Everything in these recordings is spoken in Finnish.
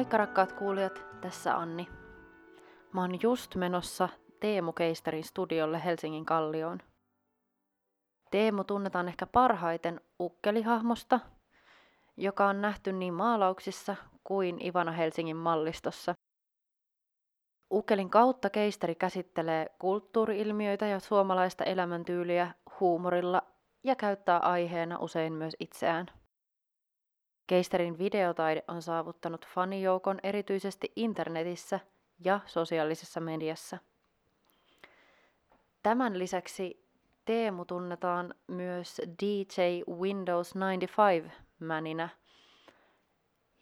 Moikka rakkaat kuulijat, tässä Anni. Mä oon just menossa Teemu Keisterin studiolle Helsingin Kallioon. Teemu tunnetaan ehkä parhaiten ukkelihahmosta, joka on nähty niin maalauksissa kuin Ivana Helsingin mallistossa. Ukkelin kautta keisteri käsittelee kulttuuriilmiöitä ja suomalaista elämäntyyliä huumorilla ja käyttää aiheena usein myös itseään. Keisterin videotaide on saavuttanut fanijoukon erityisesti internetissä ja sosiaalisessa mediassa. Tämän lisäksi Teemu tunnetaan myös DJ Windows 95-mäninä.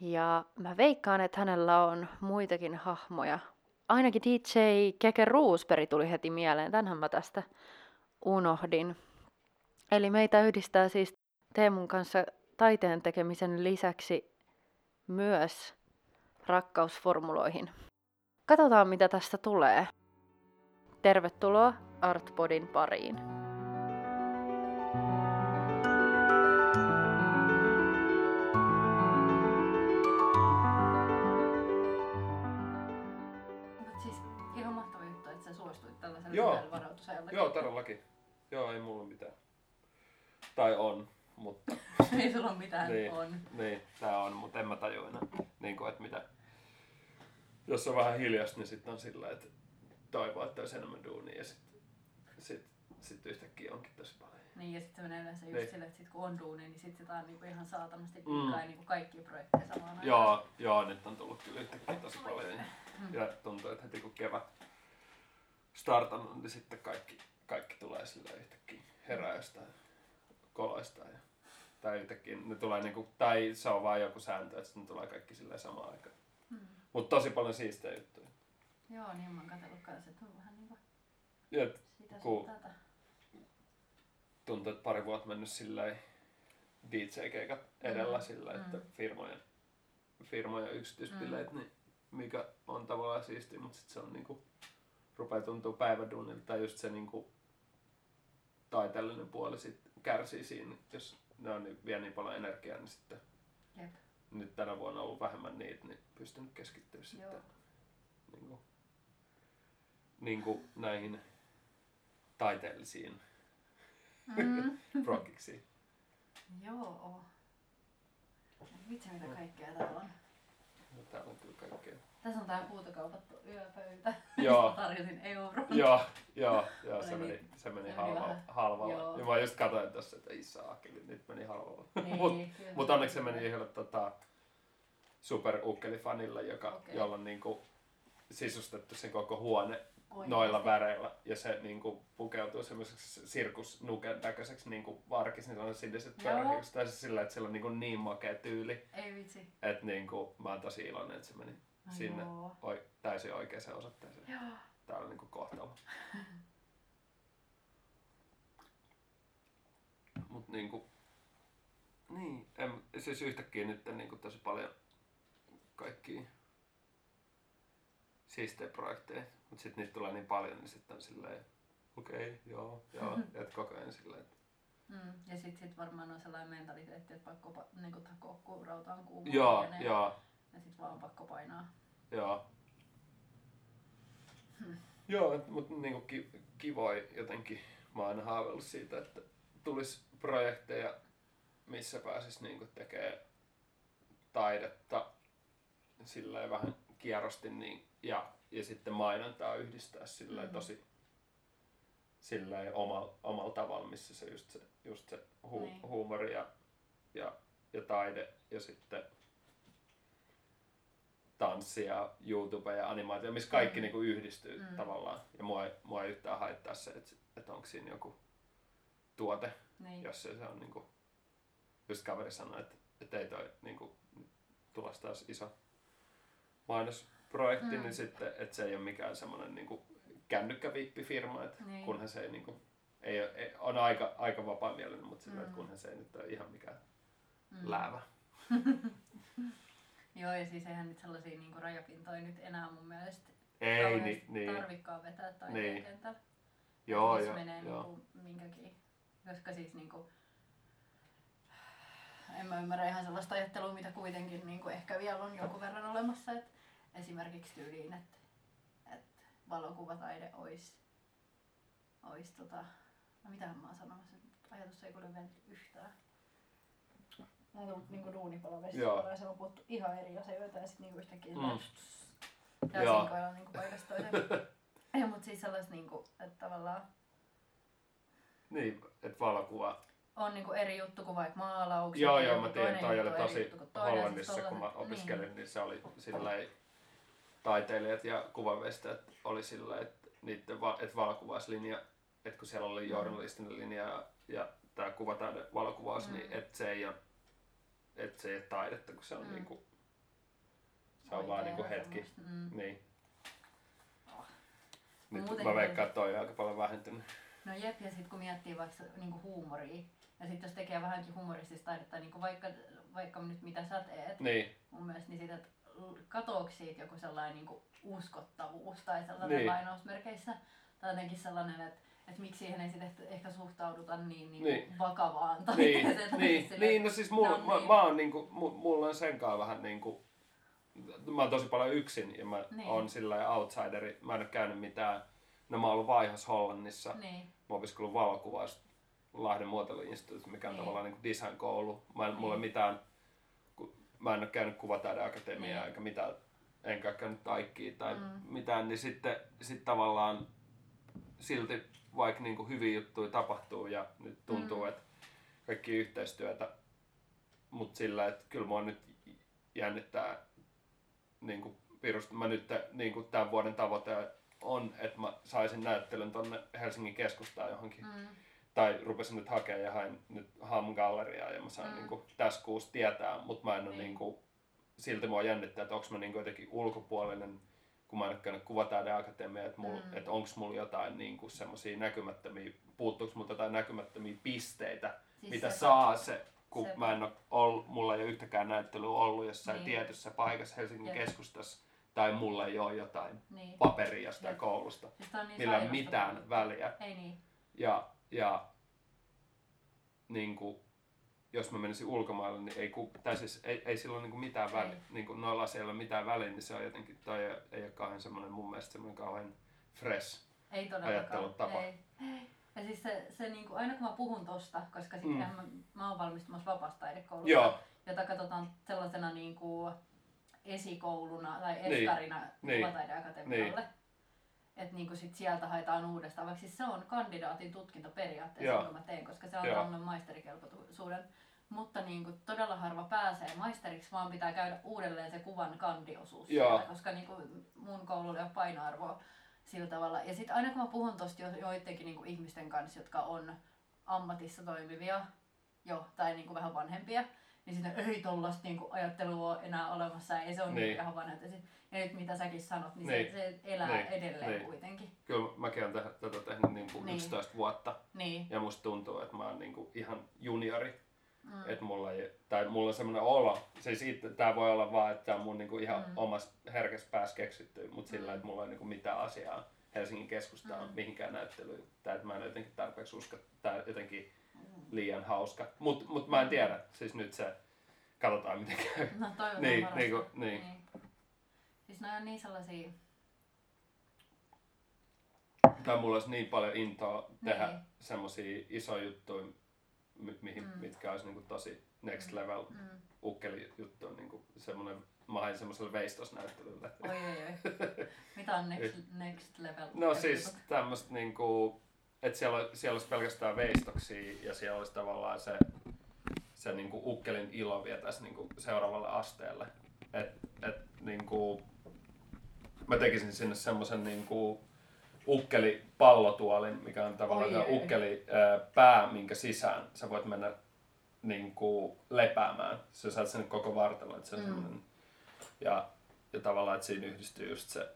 Ja mä veikkaan, että hänellä on muitakin hahmoja. Ainakin DJ Keke Roosberg tuli heti mieleen, tänhän mä tästä unohdin. Eli meitä yhdistää siis Teemun kanssa taiteen tekemisen lisäksi myös rakkausformuloihin. Katsotaan mitä tästä tulee. Tervetuloa Artpodin pariin. Siis. Joo, todellakin. Joo, ei mulla mitään. Tai on, mutta Ei sulla ole mitään niin, on. niin, tää on, mutta en mä taju enää. Niin kuin, että mitä, jos on vähän hiljasta, niin sitten on sillä, että toivoo, että olisi enemmän duunia ja sitten sit, sit yhtäkkiä onkin tosi paljon. Niin, ja sitten se menee yleensä just Niin. silleen, että sit kun on duuni, niin sitten sitä on niinku ihan saatanasti Mm. mm. niinku kaikki projekteja samaan aikaan. Joo, joo, nyt on tullut kyllä yhtäkkiä tosi paljon. Ja, Mm. ja tuntuu, että heti kun kevät startannut, niin sitten kaikki, kaikki tulee sillä yhtäkkiä herää jostain koloista. Ja, tai yhtäkkiä ne tulee niinku, tai se on vaan joku sääntö, että ne tulee kaikki sillä samaan aikaan. Mm. Mutta tosi paljon siistejä juttuja. Joo, niin mä oon katsellut kanssa, että on vähän niinku Ja sitä Ku- tätä. tuntuu, että pari vuotta mennyt sillä DJ-keikat edellä Mm, sillä, mm. että firmojen, firmojen yksityisbileet, niin mikä on tavallaan siistiä, mutta sitten se on niinku, rupeaa tuntua päiväduunilta tai just se niinku, taiteellinen puoli sit kärsii siinä, jos ne on niin, vie niin paljon energiaa, niin sitten Jep. nyt tänä vuonna on ollut vähemmän niitä, niin pystynyt keskittyä sitten Joo. niinku, niinku näihin taiteellisiin Mm. progiksiin. Joo. Vitsi mitä kaikkea täällä on. No, täällä on kyllä kaikkea. Tässä on tää puutokaupattu yöpöytä. Joo. Tarjosin euro. joo, joo, joo, se meni, niin- se meni se meni halvalla. halvalla. joo. Ja mä just katsoin tässä, että ei saakeli, nyt meni halvalla. Niin, Mut, kyllä. mut onneksi se meni yhdelle tota, superukkelifanille, joka, Okei. jolla on niinku sisustettu sen koko huone Oikeesti. noilla väreillä ja se niinku pukeutuu semmoiseksi sirkusnuken näköiseksi niinku varkis, niin on siniset pörhiukset. Tai siis sillä, että sillä on niinku niin makea tyyli, Ei vitsi. että niinku, mä oon tosi iloinen, että se meni Ai sinne Joo. oi, täysin oikeaan osoitteeseen. Joo. Tää on niinku kohtalo. Mut niinku, niin, en, siis yhtäkkiä nyt niinku tosi paljon kaikkia siistejä projekteja, mut sit niitä tulee niin paljon, niin sitten on silleen, okei, okay, joo, joo, et koko ajan silleen, että Mm. Ja sit, sit varmaan on sellainen mentaliteetti, että pakko pa- niinku takoa, kun rauta on kuuma. joo, ja joo, Ja sit vaan on pakko painaa. joo. Hmm. Joo, et- mut niinku ki, kivoi jotenkin, mä oon aina haaveillut siitä, että tulisi projekteja, missä pääsis niinku tekee taidetta silleen vähän kierrosti niin, ja, ja sitten mainontaa yhdistää silleen Mhm. tosi silleen omalla, omalla tavalla, missä se just se, just se hu, Niin. huumori ja, ja, ja taide ja sitten tanssi ja YouTube ja animaatio, missä kaikki Mm. niinku yhdistyy Mm. tavallaan. Ja mua, ei- mua ei yhtään haittaa se, että, että onko siinä joku tuote, Niin. jos se, se on niinku, just kaveri sanoi, että, että ei toi niinku, tulossa taas iso mainosprojekti, Mm. niin sitten, että se ei ole mikään semmoinen niinku kännykkävippifirma, että Niin. kunhan se ei niinku, ei, ole- ei, on aika, aika vapaa mielinen, mutta sillä, että Mm. kunhan se ei nyt ole ihan mikään Mm. läävä. Joo, ja siis eihän nyt sellaisia niinku rajapintoja nyt enää mun mielestä Ei, kauheasti niin, niin. tarvikaan vetää taiteen Niin. kentällä. Joo, Jos joo, menee joo. niinku minkäkin, koska siis niinku en mä ymmärrä ihan sellaista ajattelua, mitä kuitenkin niin kuin ehkä vielä on jonkun verran olemassa. Et esimerkiksi tyyliin, että et valokuvataide olisi, ois, tota, no mitähän mä oon sanomassa, ajatus ei kuule mennyt yhtään. Mä oon tullut niinku duunipalavesi ja se on puhuttu ihan eri asioita ja sitten niinku yhtäkkiä mm. ja sinkoilla niinku paikasta toiseen. Ei, mutta siis sellaista niinku, että tavallaan... Niin, että valokuva on niinku eri juttu kuin vaikka maalaukset. Joo, joo, mä tiedän, toi oli tosi Hollannissa, siis kun mä opiskelin, niin, niin se oli silleen, taiteilijat ja kuvanveistäjät oli silleen, että niiden va- että valokuvauslinja, että kun siellä oli mm. journalistinen linja ja, ja tämä kuvataide valokuvaus, mm. niin että se ei ole, että se ei ole taidetta, kun se on mm. niinku, se on vaan niinku hetki. Mm. Niin. Oh. Nyt Muuten mä veikkaan, että toi on aika paljon vähentynyt. No jep, ja sitten kun miettii vaikka niinku huumoria, ja sitten jos tekee vähänkin humoristista taidetta, niin vaikka, vaikka nyt mitä sä teet, niin. mun mielestä, niin siitä, katoako siitä joku sellainen niin kuin uskottavuus tai sellainen niin. lainausmerkeissä, tai jotenkin sellainen, että että miksi siihen ei sitten ehkä suhtauduta niin, niin, niin. vakavaan tai niin, niin, sille, niin, no siis mulla, mä, niin. mä oon niinku, mulla on sen kanssa vähän niinku, mä oon tosi paljon yksin ja mä niin. oon sillä outsideri, mä en ole käynyt mitään, no mä oon ollut vaihos Hollannissa, niin. mä oon opiskellut valokuvausta Lahden muotoiluinstituutti, mikä on niin. tavallaan niin design-koulu. Mä en, niin. mulla mitään, mä en ole käynyt kuvataideakatemiaa niin. eikä mitään, enkä käynyt taikkiin tai mm. mitään, niin sitten sit tavallaan silti vaikka niin kuin hyviä juttuja tapahtuu ja nyt tuntuu, mm. että kaikki yhteistyötä, mutta sillä, että kyllä mua nyt jännittää niin kuin pirusta. Mä nyt niin kuin tämän vuoden tavoite on, että mä saisin näyttelyn tonne Helsingin keskustaan johonkin. Mm tai rupesin nyt hakemaan ja hain nyt Ham Galleriaa ja mä sain mm. niinku tässä kuussa tietää, mutta mä en ole niin. niinku, silti mua jännittää, että onko mä niinku jotenkin ulkopuolinen, kun mä en ole käynyt kuvataideakatemia, että, mul, mm. että onko mulla jotain niinku semmoisia näkymättömiä, puuttuuko mulla jotain näkymättömiä pisteitä, siis mitä se saa se, kun se mä en ole ollut, mulla ei ole yhtäkään näyttelyä ollut jossain niin. tietyssä paikassa Helsingin Jep. keskustassa, tai mulla ei ole jotain niin. paperia jostain Jep. koulusta, siis niin millä on mitään väliä. Ei niin. Ja ja niin kuin, jos mä menisin ulkomaille, niin ei, tai siis, ei, ei sillä ole niin kuin mitään väliä, niin kuin noilla asioilla mitään väliä, niin se on jotenkin, tai ei, ei ole kauhean semmoinen mun mielestä semmoinen kauhean fresh ei ajattelutapa. Ei. Ja siis se, se niin kuin, aina kun mä puhun tosta, koska sit mm. mä, mä oon valmistumassa vapaasta taidekoulusta, jota katsotaan sellaisena niin kuin esikouluna tai niin. estarina niin. kuvataideakatemialle. Niin että niinku sit sieltä haetaan uudestaan, vaikka siis se on kandidaatin tutkinto periaatteessa, jonka mä teen, koska se antaa mulle maisterikelpoisuuden. Mutta niinku todella harva pääsee maisteriksi, vaan pitää käydä uudelleen se kuvan kandiosuus siellä, koska niinku mun koululla ei ole painoarvoa sillä tavalla. Ja sitten aina kun mä puhun tuosta jo, joidenkin niinku ihmisten kanssa, jotka on ammatissa toimivia jo, tai niinku vähän vanhempia, niin sitten ei tollaista niinku ajattelua ole enää olemassa, ei se ole niin. ihan vanha. Ja nyt mitä säkin sanot, niin, niin. Se, se elää niin. edelleen niin. kuitenkin. Kyllä mäkin olen täh- tätä tehnyt niin kuin niin. 11 vuotta. Niin. Ja musta tuntuu, että mä oon niin kuin ihan juniori. Mm. Että mulla, ei, tai mulla on semmoinen olo, siis itse, tää voi olla vaan, että tää on mun niinku ihan mm. omassa herkässä päässä keksitty, mutta mm. sillä että mulla ei niinku mitään asiaa Helsingin keskustaan mm. mihinkään näyttelyyn. Tai että mä en jotenkin tarpeeksi usko, tää jotenkin. Liian hauska. Mutta mut mä en tiedä, siis nyt se, katsotaan miten käy. No toivotaan niin, niin, niin, niin. Siis nämä on niin sellaisia... Tai mulla olisi niin paljon intoa tehdä niin. semmosia isoja juttuja, mihin, mm. mitkä olisi niinku tosi next mm. level mm. ukkeli juttu. Niinku semmoinen, mä hain semmoiselle veistosnäyttelylle. Oi, oi, oi. Mitä on next, next level? No siis tämmöistä niinku, että siellä, siellä olisi pelkästään veistoksia ja siellä olisi tavallaan se, se niinku ukkelin ilo vietäisi niinku seuraavalle asteelle. Et, et, niinku, mä tekisin sinne semmoisen niin kuin ukkeli pallotuolin, mikä on tavallaan Oi, ukkeli ää, pää, minkä sisään sä voit mennä niin kuin lepäämään. Sä saat sen koko vartalo, että se on mm. ja, ja tavallaan, että siinä yhdistyy just se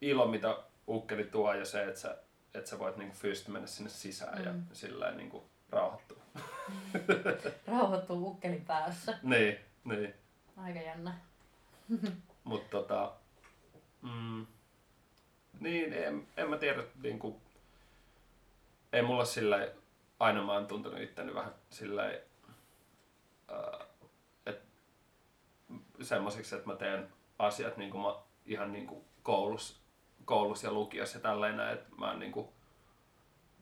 ilo, mitä ukkeli tuo ja se, että sä, että sä voit niinku fyysisesti mennä sinne sisään mm. ja sillä niinku rauhoittua. Rauhoittuu ukkelin päässä. niin, niin. Aika jännä. Mutta tota, Mm. Niin, en, en mä tiedä, niin kuin, ei mulla sillä aina mä oon tuntenut itteni vähän sillä ää, et, semmoisiksi, että mä teen asiat niin kuin mä ihan niin kuin koulussa, koulussa ja lukiossa ja tälleen näin, että mä oon niin kuin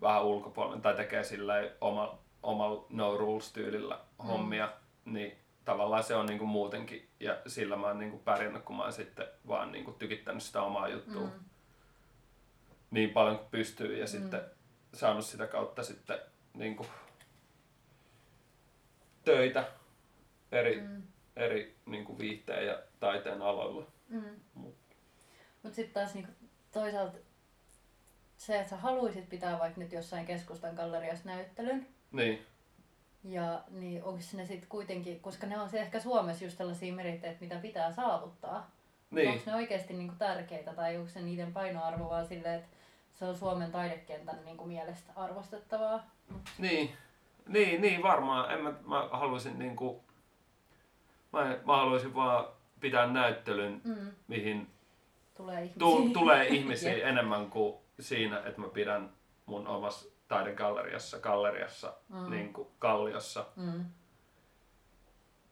vähän ulkopuolinen tai tekee sillä oma, omalla no rules tyylillä mm. hommia, niin tavallaan se on niinku muutenkin ja sillä mä oon niinku pärjännyt, kun mä oon sitten vaan niinku tykittänyt sitä omaa juttua mm. niin paljon kuin pystyy ja mm. sitten saanut sitä kautta sitten niinku töitä eri, mm. eri niinku viihteen ja taiteen aloilla. Mm. Mutta Mut sitten taas niinku toisaalta se, että sä haluaisit pitää vaikka nyt jossain keskustan galleriassa näyttelyn. Niin. Ja niin onko ne sitten kuitenkin, koska ne on se ehkä Suomessa just tällaisia meritteitä, mitä pitää saavuttaa. Niin. Onko ne oikeasti niinku tärkeitä tai onko se niiden painoarvo vaan silleen, että se on Suomen taidekentän niinku mielestä arvostettavaa? Niin, niin, niin varmaan. En mä, mä haluaisin niinku, mä, mä haluaisin vaan pitää näyttelyn, mm. mihin tulee ihmisiä, tu, tulee ihmisiä enemmän kuin siinä, että mä pidän mun omassa taidegalleriassa, galleriassa, mm. niin kuin Kalliossa. Mm.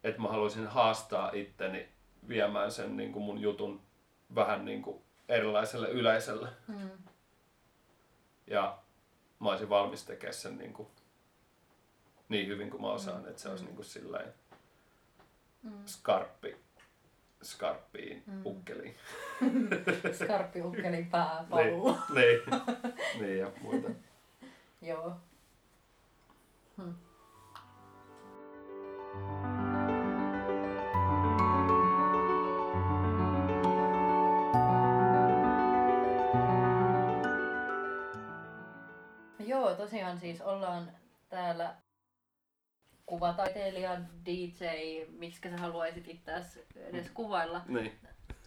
Että mä haluaisin haastaa itteni viemään sen niin kuin mun jutun vähän niin kuin erilaiselle yleisölle. Mm. Ja mä olisin valmis tekemään sen niin, kuin niin hyvin kuin mä osaan, mm. että se olisi niin kuin silleen mm. skarppi skarppiin mm. ukkeliin. Skarppi ukkelin pääpallo. niin, niin, niin ja muita. Joo. Hm. Joo, tosiaan siis ollaan täällä kuvataiteilija, DJ, miksi sä haluaisit itseäsi edes kuvailla. Niin.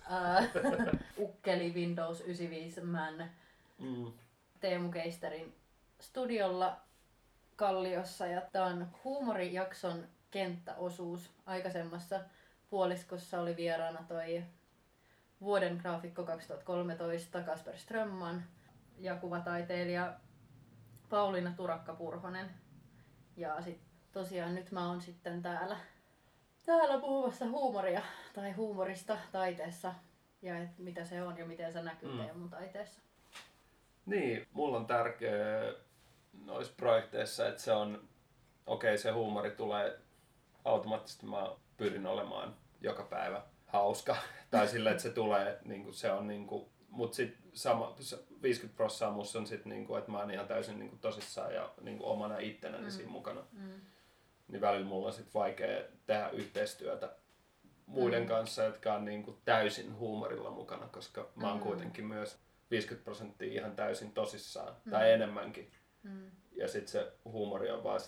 Ukkeli Windows 95 Man mm. Teemu Keisterin studiolla Kalliossa ja tämä on huumorijakson kenttäosuus. Aikaisemmassa puoliskossa oli vieraana toi vuoden graafikko 2013 Kasper Strömman ja kuvataiteilija Pauliina Turakka-Purhonen. Ja sitten tosiaan nyt mä oon sitten täällä, täällä puhumassa huumoria tai huumorista taiteessa ja et mitä se on ja miten se näkyy mm. teidän mun taiteessa. Niin, mulla on tärkeä noissa projekteissa, että se on, okei okay, se huumori tulee automaattisesti, mä pyrin olemaan joka päivä hauska. tai sillä, että se tulee, niin kuin se on niin kuin, mut sit sama, 50 prosenttia musta on sit niin kuin, että mä oon ihan täysin niin kuin tosissaan ja niin kuin omana ittenäni mm. siinä mukana. Mm niin välillä mulla on sit vaikea tehdä yhteistyötä muiden mm. kanssa, jotka on niin kuin täysin huumorilla mukana, koska mä oon mm. kuitenkin myös 50 prosenttia ihan täysin tosissaan, mm. tai enemmänkin. Mm. Ja sitten se huumori on vaan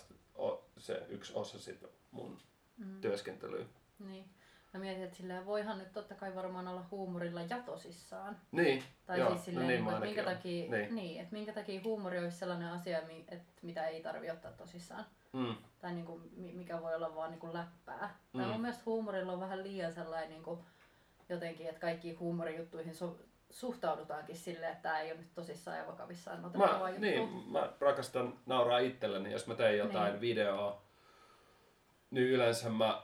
se yksi osa sit mun mm. työskentelyä. Niin. Mä mietin, että sillä voihan nyt totta kai varmaan olla huumorilla ja tosissaan. Niin, Tai joo, siis no silleen, no niin, että minkä, takia, niin. Niin, että minkä takia huumori olisi sellainen asia, että mitä ei tarvi ottaa tosissaan. Mm. Tai niin kuin, mikä voi olla vaan niin kuin läppää. Mm. Tai mun mielestä huumorilla on vähän liian sellainen niin kuin, jotenkin, että kaikki huumorijuttuihin so, suhtaudutaankin silleen, että tämä ei ole nyt tosissaan ja vakavissaan mä, Niin, mä rakastan nauraa itselleni, jos mä teen jotain niin. videoa, niin yleensä mä,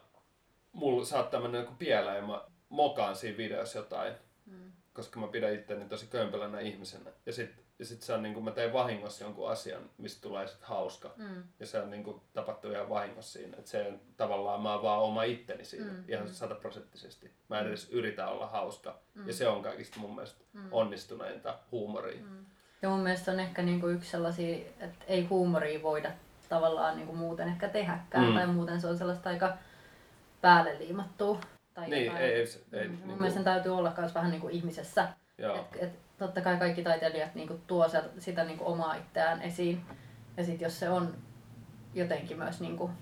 mulla saattaa mennä joku pieleen ja mä mokaan siinä videossa jotain, mm. koska mä pidän itteni tosi kömpelänä ihmisenä. Ja sitten ja sitten se on niin kuin mä tein vahingossa jonkun asian, mistä tulee sitten hauska. Mm. Ja se on niin kuin tapahtuu ihan vahingossa siinä. Että se tavallaan mä oon vaan oma itteni siinä mm. ihan mm. sataprosenttisesti. Mä en mm. edes yritä olla hauska. Mm. Ja se on kaikista mun mielestä mm. onnistuneinta huumoria. Mm. Ja mun mielestä on ehkä niin kuin yksi sellaisia, että ei huumoria voida tavallaan niin kuin muuten ehkä tehdäkään. Mm. Tai muuten se on sellaista aika päälle liimattua. Tai niin, ei, ei, ei, mm. Mun niin mielestä täytyy olla myös vähän niin kuin ihmisessä. Et, et, totta kai kaikki taiteilijat niin kuin, tuo sitä, niin kuin, omaa itseään esiin. Ja sitten jos se on jotenkin myös niin kuin,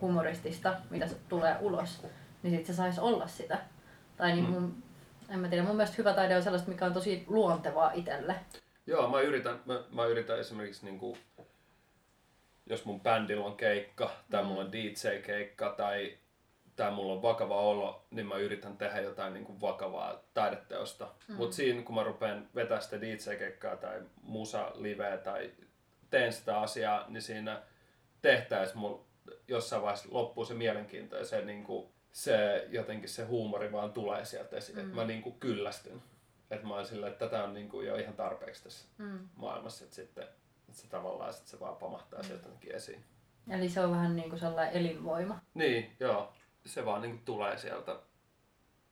humoristista, mitä se tulee ulos, niin sitten se saisi olla sitä. Tai niin mm. mun, en mä tiedä, mun mielestä hyvä taide on sellaista, mikä on tosi luontevaa itselle. Joo, mä yritän, mä, mä yritän esimerkiksi niin kuin, jos mun bändillä on keikka tai mm. mulla on DJ-keikka tai tai mulla on vakava olo, niin mä yritän tehdä jotain niin kuin vakavaa taideteosta. Mm. Mutta siinä kun mä rupean vetää sitä DJ-kekkaa tai musa liveä tai teen sitä asiaa, niin siinä tehtäessä mulla jossain vaiheessa loppuu se mielenkiinto ja se, niin kuin, se jotenkin se huumori vaan tulee sieltä esiin. Mm. Mä niin kuin kyllästyn. Että mä oon silleen, että tätä on niin kuin jo ihan tarpeeksi tässä mm. maailmassa, että sitten että se tavallaan sit se vaan pamahtaa mm. sieltä jotenkin esiin. Eli se on vähän niin kuin sellainen elinvoima. Niin, joo. Se vaan niin kuin tulee sieltä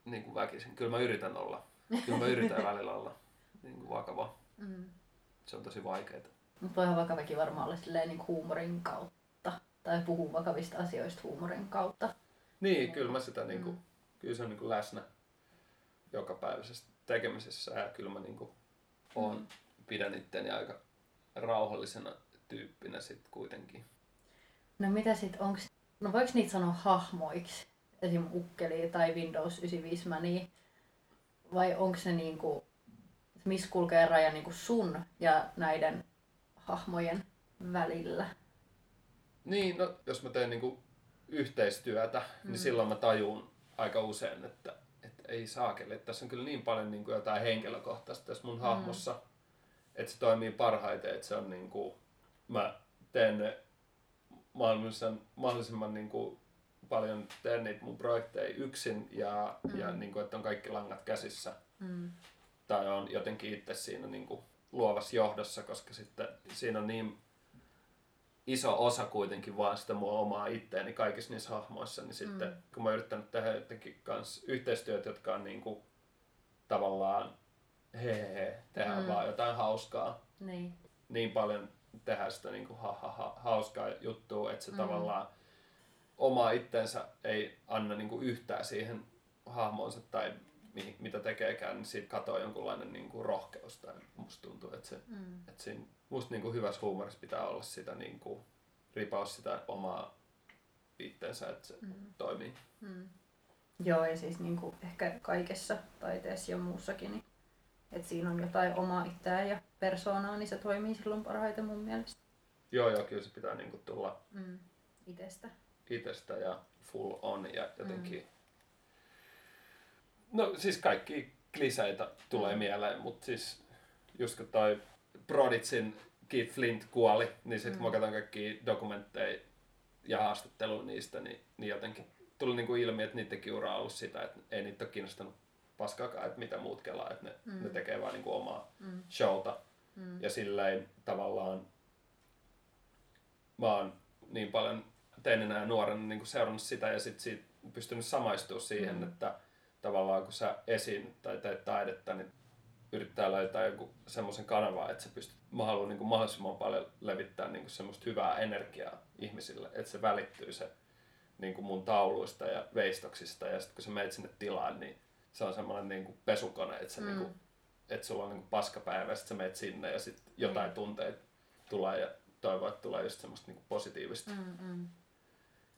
niin kuin väkisin. Kyllä mä yritän olla. Kyllä mä yritän välillä olla niin kuin vakava. Mm. Se on tosi vaikeaa. Mutta voihan vakavakin varmaan olla silleen niin huumorin kautta. Tai puhua vakavista asioista huumorin kautta. Niin, kyllä mä sitä niin kuin, mm. kyllä se on niin kuin läsnä jokapäiväisessä tekemisessä ja kyllä mä niin kuin oon, mm. pidän itteni aika rauhallisena tyyppinä sitten kuitenkin. No mitä sit, onks, no voiko niitä sanoa hahmoiksi? Esim. Ukkeli tai Windows 95 Mani? Vai onko se niinku, missä kulkee raja niinku sun ja näiden hahmojen välillä? Niin, no jos mä teen niinku yhteistyötä, niin mm. niin silloin mä tajun aika usein, että, että ei saakeli. Että tässä on kyllä niin paljon niin kuin jotain henkilökohtaista tässä mun mm. hahmossa, että se toimii parhaiten, että se on niin kuin, mä teen ne mahdollisimman, mahdollisimman niin kuin paljon teen niitä mun projekteja yksin ja, mm. ja niin kuin, että on kaikki langat käsissä. Mm. Tai on jotenkin itse siinä niin kuin luovassa johdossa, koska sitten siinä on niin iso osa kuitenkin vaan sitä mua omaa itteeni kaikissa niissä hahmoissa, niin sitten mm. kun mä oon yrittänyt tehdä jotenkin kanssa yhteistyöt, jotka on niin kuin, tavallaan he he he, tehdään mm. vaan jotain hauskaa. Niin. niin paljon tehdä sitä niin kuin, ha, ha, ha, hauskaa juttua, että se mm. tavallaan oma itsensä ei anna niin kuin, yhtään siihen hahmoonsa tai mitä tekeekään, niin siitä katoaa jonkunlainen niin kuin, rohkeus. Tai musta tuntuu, että, se, mm. että siinä musta niin kuin hyvässä huumorissa pitää olla sitä niin kuin, ripaus sitä omaa itsensä, että se mm. toimii. Mm. Joo, ja siis niin kuin ehkä kaikessa taiteessa ja muussakin, niin että siinä on jotain omaa itseään ja persoonaa, niin se toimii silloin parhaiten mun mielestä. Joo, joo, kyllä se pitää niin kuin tulla mm. itestä. itestä ja full on ja jotenkin... Mm. No siis kaikki kliseitä tulee mm. mieleen, mutta siis just kun toi Proditsin Keith Flint kuoli, niin sitten mm. kun mä katson kaikki dokumentteja ja haastattelun niistä, niin, niin jotenkin tuli niinku ilmi, että niidenkin ura on ollut sitä, että ei niitä ole kiinnostanut paskaakaan, että mitä muut kelaa, että ne, mm. ne tekee vaan niinku omaa mm. showta. Mm. Ja silleen tavallaan mä oon niin paljon teininä ja nuorena niin seurannut sitä ja sitten siitä pystynyt samaistumaan siihen, mm. että tavallaan kun sä esiin tai teet taidetta, niin yrittää löytää joku semmoisen kanavan, että sä pystyt, mä haluan niin kuin mahdollisimman paljon levittää niin kuin semmoista hyvää energiaa ihmisille, että se välittyy se niin kuin mun tauluista ja veistoksista ja sitten kun sä meet sinne tilaan, niin se on semmoinen niin kuin pesukone, että, se mm. niin kuin, että sulla on niin kuin paskapäivä ja sitten sä meet sinne ja sitten jotain mm. tunteita tulee ja toivoo, että tulee just semmoista niin kuin positiivista mm, mm.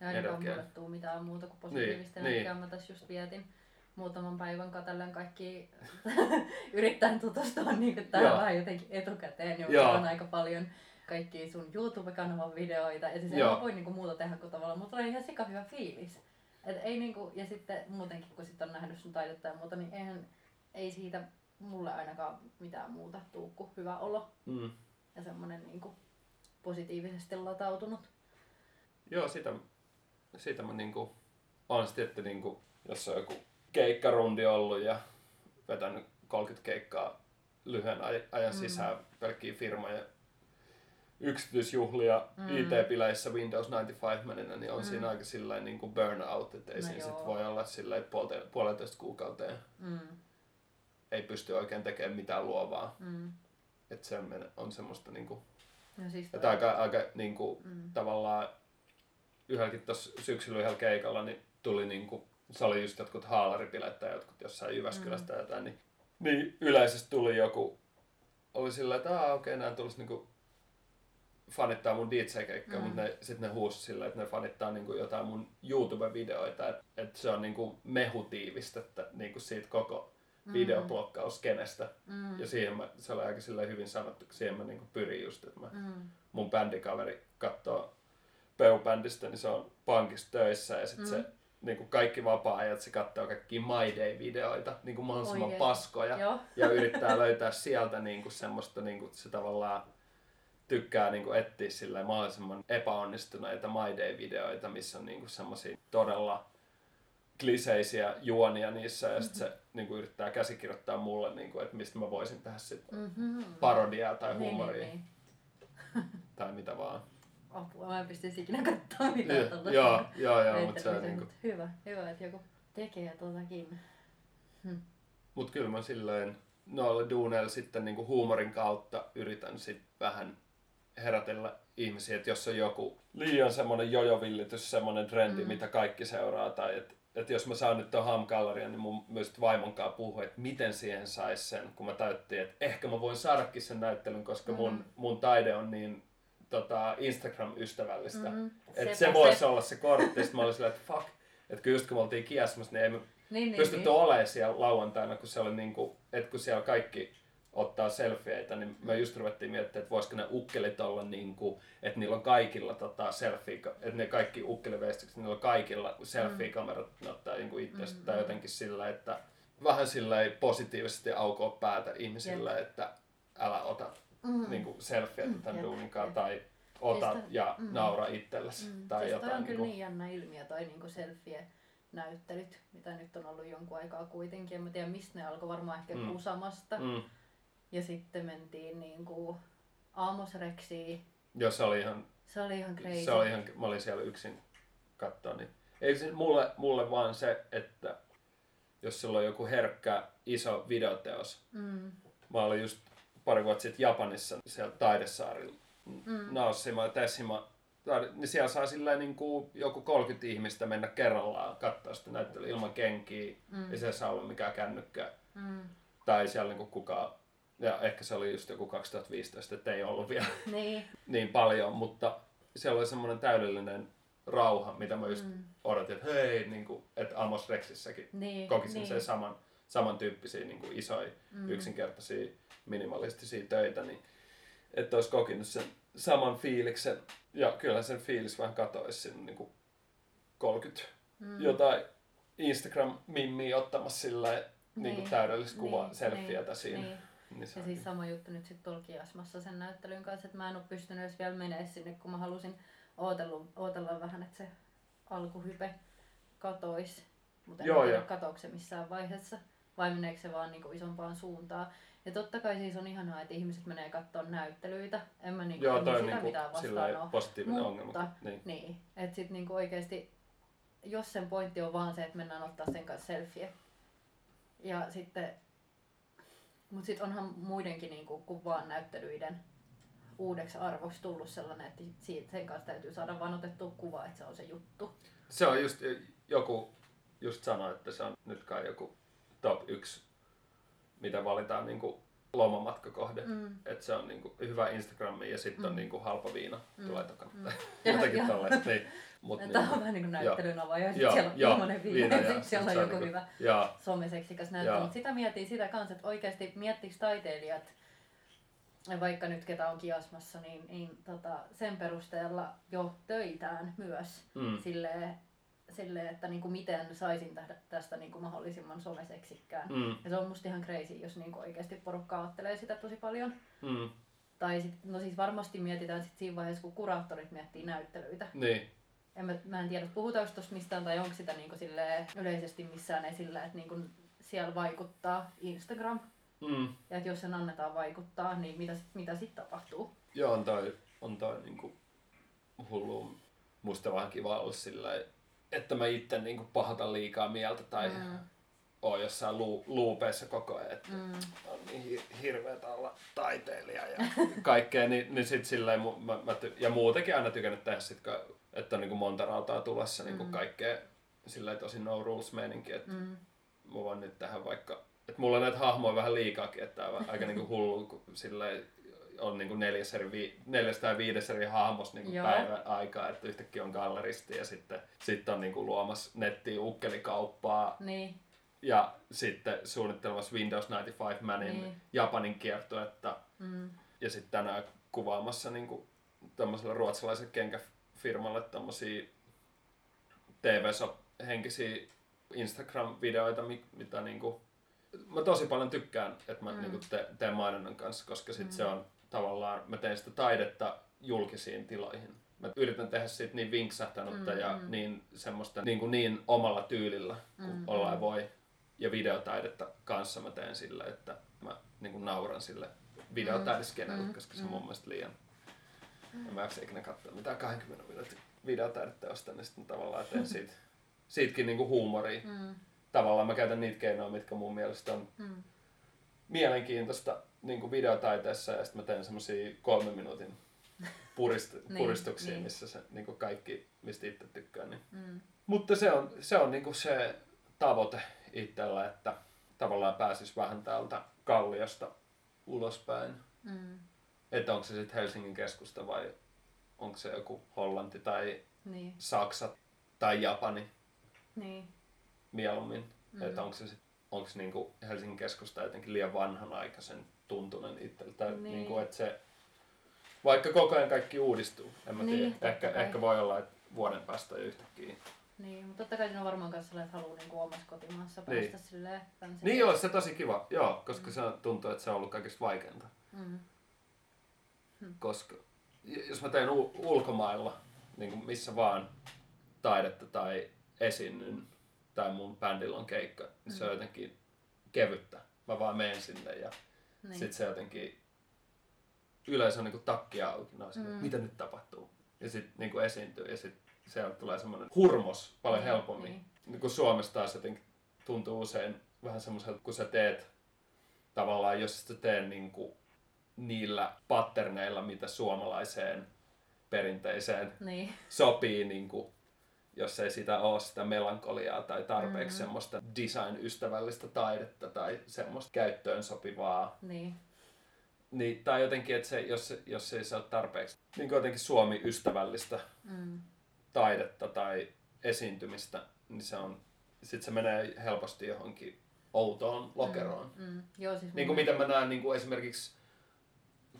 Ja ei vaan mitään muuta kuin positiivista niin, energiaa. Niin. Mä tässä just vietin muutaman päivän katellen kaikki yrittäen tutustua niin tähän vähän jotenkin etukäteen, niin on aika paljon kaikki sun YouTube-kanavan videoita, ja siis ei voi niinku muuta tehdä kuin tavallaan, mutta oli ihan sika hyvä fiilis. Et ei niinku, ja sitten muutenkin, kun sit on nähnyt sun taidetta ja muuta, niin eihän, ei siitä mulle ainakaan mitään muuta tuu kuin hyvä olo. Mm. Ja semmonen niinku positiivisesti latautunut. Joo, sitä, sitä mä niinku, olen sitten, että niinku, jos on joku keikkarundi ollut ja vetänyt 30 keikkaa lyhyen ajan mm. sisään pelkkiä firmoja yksityisjuhlia mm. IT-pileissä Windows 95 meninä, niin on mm. siinä aika silleen niin kuin burnout, että ei no siinä sit voi olla silleen puolte, puolentoista kuukauteen. Mm. Ei pysty oikein tekemään mitään luovaa. Mm. Että se on, on semmoista niinku, no siis että aika, aika niinku, mm. tavallaan yhdelläkin tuossa syksyllä yhdellä keikalla niin tuli niinku, se oli just jotkut haalaripilet tai jotkut jossain Jyväskylästä mm. jotain, niin, niin yleisesti tuli joku, oli sillä että okei, okay, nämä tulisi niinku fanittaa mun DJ-keikkaa, mm. mutta sitten ne huusi sillä, että ne fanittaa niinku jotain mun YouTube-videoita, että et se on niinku mehutiivistettä niinku siitä koko mm. videoblokkauskenestä. Mm. Ja siihen mä, se oli aika hyvin sanottu, siihen mä niinku pyrin just, että mä, mm. mun bändikaveri katsoo Peu-bändistä, niin se on pankissa töissä ja sitten mm. se niin kuin kaikki vapaa-ajat se katsoo kaikki My Day-videoita, niin kuin mahdollisimman Oikein. paskoja, Joo. ja yrittää löytää sieltä niin kuin semmoista niin kuin se tavallaan tykkää niinku etsiä sille mahdollisimman epäonnistuneita My Day-videoita, missä on niinku semmoisia todella kliseisiä juonia niissä ja sitten se niinku yrittää käsikirjoittaa mulle, niinku, että mistä mä voisin tehdä sit Mm-hmm. parodiaa tai Niin, huumoria niin, tai mitä vaan. Apua, mä en pystyisi ikinä katsoa Niin, mitään tuollaista. Joo, joo, joo, mutta Mutta se on niinku, Hyvä, hyvä, että joku tekee totakin. mut kyllä mä silleen noilla duuneilla sitten niinku huumorin kautta yritän sit vähän herätellä ihmisiä, että jos on joku liian semmoinen jojovillitys, semmoinen trendi, Mm. mitä kaikki seuraa, tai että et jos mä saan nyt tuon hamkallarian, niin mun myös vaimonkaan puhua, että miten siihen saisi sen, kun mä täyttiin, että ehkä mä voin saadakin sen näyttelyn, koska mun, Mm. mun taide on niin tota, Instagram-ystävällistä. Mm, Että sepä se voisi olla se kortti. Sitten mä olin silleen, että fuck. Että kun just kun me oltiin kiasmassa, niin ei me Niin, niin, pystytty niin. olemaan siellä lauantaina, kun se oli niinku, että kun siellä kaikki ottaa selfieitä, niin me just ruvettiin miettimään, että voisiko ne ukkelit olla niinku, että niillä on kaikilla tota selfie, että ne kaikki ukkeliveistikset, niillä on kaikilla selfie-kamerat, ne ottaa niinku itsestä, Mm. tai jotenkin sillä, että vähän sillä positiivisesti aukoa päätä ihmisille, että älä ota Mm. niinku selfieitä tämän Jep, duuninkaan, jep. tai ota toi- ja mm. naura itsellesi. Mm. Tai toi jotain. on kyllä niinku- niin jännä ilmiö toi niinku selfie-näyttelyt, mitä nyt on ollut jonkun aikaa kuitenkin. En mä tiedä mistä ne alkoi, varmaan ehkä Mm. mm. Kusamasta. Mm. Ja sitten mentiin niinku Aamosreksiin. Joo, se oli ihan, Se oli ihan crazy. se oli ihan, mä olin siellä yksin katsoa, niin eikö se mulle, mulle vaan se, että jos sulla on joku herkkä iso videoteos, Mm. mä olin just pari vuotta sitten Japanissa siellä Taidesaarilla, Mm. Naoshima ja Teshima, taide- niin siellä saa silleen niin kuin joku 30 ihmistä mennä kerrallaan katsoa sitä näyttelyä ilman kenkiä, Mm. ei siellä saa olla mikään kännykkä, Mm. tai ei siellä niin kuin kukaan, ja ehkä se oli just joku 2015, että ei ollut vielä Niin. niin paljon, mutta siellä oli semmoinen täydellinen rauha, mitä mä just Mm. odotin, että hei, niin kuin, että Amos Rexissäkin Niin. kokisin niin. sen saman, samantyyppisiä niin kuin isoja, Mm. yksinkertaisia, minimalistisia töitä, niin että olisi kokinut sen saman fiiliksen. Ja kyllä sen fiilis vähän katoisi sinne niin kuin 30 Mm. jotain Instagram-mimmiä ottamassa sillä niin kuin Niin. täydellistä kuvaa, Niin, selfietä niin, siinä. Niin. Niin Ja siis niin- sama juttu nyt sitten tuolla Kiasmassa sen näyttelyn kanssa, että mä en ole pystynyt edes vielä menee sinne, kun mä halusin ootella, ootella vähän, että se alkuhype katois. Mutta en Joo, tiedä katoako se missään vaiheessa vai meneekö se vaan niinku isompaan suuntaan. Ja totta kai siis on ihanaa, että ihmiset menee katsomaan näyttelyitä. En mä niinku, Joo, toi sitä niin mitään vastaan ole. positiivinen Mutta- ongelma. Niin. Niin, että sit niinku oikeesti, jos sen pointti on vaan se, että mennään ottaa sen kanssa selfie. Ja sitten, mut sit onhan muidenkin niinku kuin vaan näyttelyiden uudeksi arvoksi tullut sellainen, että siitä, sen kanssa täytyy saada vaan otettua kuva, että se on se juttu. Se on just, joku just sanoi, että se on nyt kai joku top 1, mitä valitaan niin kuin lomamatkakohde. Mm. Että se on niin kuin hyvä Instagrami ja sitten on Mm. niin kuin halpa viina Mm. tulee takana. Mm. Jotakin tolleen. Niin. Mut Tämä on niin, vähän niin kuin näyttelyn avaja, ja siellä on joo, ilmanen viina, ja ja sitten sit siellä on on joku niinku- hyvä ja, someseksikäs näyttö. Joo. Mutta sitä mietin sitä kanssa, että oikeasti miettikö taiteilijat, vaikka nyt ketä on kiasmassa, niin, niin tota, sen perusteella jo töitään myös mm, silleen, silleen että niinku miten saisin tästä, tästä niinku mahdollisimman someseksikkään. mm, Ja se on musta ihan crazy, jos niinku oikeasti porukka ajattelee sitä tosi paljon. mm, Tai sit, no siis varmasti mietitään sit siinä vaiheessa, kun kuraattorit miettii näyttelyitä. niin, En mä, mä en tiedä, puhutaanko tuosta mistään tai onko sitä niinku silleen yleisesti missään esillä, että niinku siellä vaikuttaa Instagram. mm. Ja että jos sen annetaan vaikuttaa, niin mitä, mitä sitten tapahtuu? Joo, on toi, on toi niinku hullu. Musta vähän kiva olla sillä että mä itse niinku pahatan liikaa mieltä tai mm. Oon jossain lu, luupeissa koko ajan, että mm, on niin hi- hirveetä olla taiteilija ja kaikkea, niin, niin sit silleen, mä, mä ja muutenkin aina tykännyt tehdä sit, ka- että on niinku monta rautaa tulossa niinku Mm. kaikkea silleen tosi no rules meininki, että mm, mä voin nyt tähän vaikka, että mulla on näitä hahmoja vähän liikaakin, että tää on aika niinku hullu, kun silleen on niinku neljäs eri, vi- neljäs tai viides eri hahmos niinku Joo. päivän aikaa, että yhtäkkiä on galleristi ja sitten sit on niinku luomassa nettiin ukkelikauppaa niin, ja sitten suunnittelemassa Windows 95 Manin Niin. Japanin kiertuetta mm, ja sitten tänään kuvaamassa niinku tämmöiselle ruotsalaiselle kenkäfirmalle tämmöisiä TV-henkisiä Instagram-videoita, mi- mitä niinku, mä tosi paljon tykkään, että mä Mm. niinku te- teen mainonnan kanssa, koska sit Mm. se on tavallaan mä teen sitä taidetta julkisiin tiloihin. Mä yritän tehdä siitä niin vinksahtanutta mm, ja mm. niin semmoista niin, kuin niin omalla tyylillä kuin mm, ollaan mm. voi. Ja videotaidetta kanssa mä teen sillä, että mä niin kuin nauran sille videotaideskenelle, mm, koska se on mm. mun mielestä liian... Mm. Mä jaksa ikinä katsoa mitään 20 minuutin videotaideteosta, niin sitten tavallaan teen siitä, siitäkin niin kuin huumoria. Mm. Tavallaan mä käytän niitä keinoja, mitkä mun mielestä on mm. mielenkiintoista niin videotaiteessa ja sitten mä teen semmosia kolmen minuutin purist, niin, puristuksia, niin. missä se niin kuin kaikki, mistä itse tykkää. Niin. Mm. Mutta se on, se on niin kuin se tavoite itsellä, että tavallaan pääsis vähän täältä kalliosta ulospäin. Mm. Että onko se sitten Helsingin keskusta vai onko se joku Hollanti tai niin. Saksa tai Japani niin. mieluummin. Mm. Että onko se sitten onko niinku Helsingin keskusta jotenkin liian vanhanaikaisen tuntunen itseltä. Niin. Niinku, että se, vaikka koko ajan kaikki uudistuu, en mä niin, tiedä. Ehkä, ehkä voi olla, että vuoden päästä yhtäkkiä. Niin, mutta totta kai siinä on varmaan myös sellainen, että haluaa niinku omassa kotimaassa päästä niin. silleen. Niin joo, se tosi kiva, joo, koska mm. se tuntuu, että se on ollut kaikista vaikeinta. Mm. Koska jos mä teen ulkomailla, niin kuin missä vaan taidetta tai esiinnyn, tai mun bändillä on keikka, niin mm. se on mm. jotenkin kevyttä. Mä vaan menen sinne ja niin. sit se jotenkin yleensä on niin kuin takki auki. No, mm. mitä nyt tapahtuu? Ja sit niin kuin esiintyy ja sit sieltä tulee semmoinen hurmos paljon niin, helpommin. Niin. niin kuin Suomessa taas jotenkin tuntuu usein vähän semmoiselta, kun sä teet tavallaan, jos sä teet niin kuin niillä patterneilla, mitä suomalaiseen perinteiseen niin. sopii niin kuin jos ei sitä ole sitä melankoliaa tai tarpeeksi mm-hmm. semmoista design-ystävällistä taidetta tai semmoista käyttöön sopivaa. Niin. Niin, tai jotenkin, että se, jos, se, jos ei se ole tarpeeksi niin jotenkin Suomi-ystävällistä mm. taidetta tai esiintymistä, niin se on, sit se menee helposti johonkin outoon lokeroon. Mm, mm. Joo, siis niin kuin miten mä näen niin kuin esimerkiksi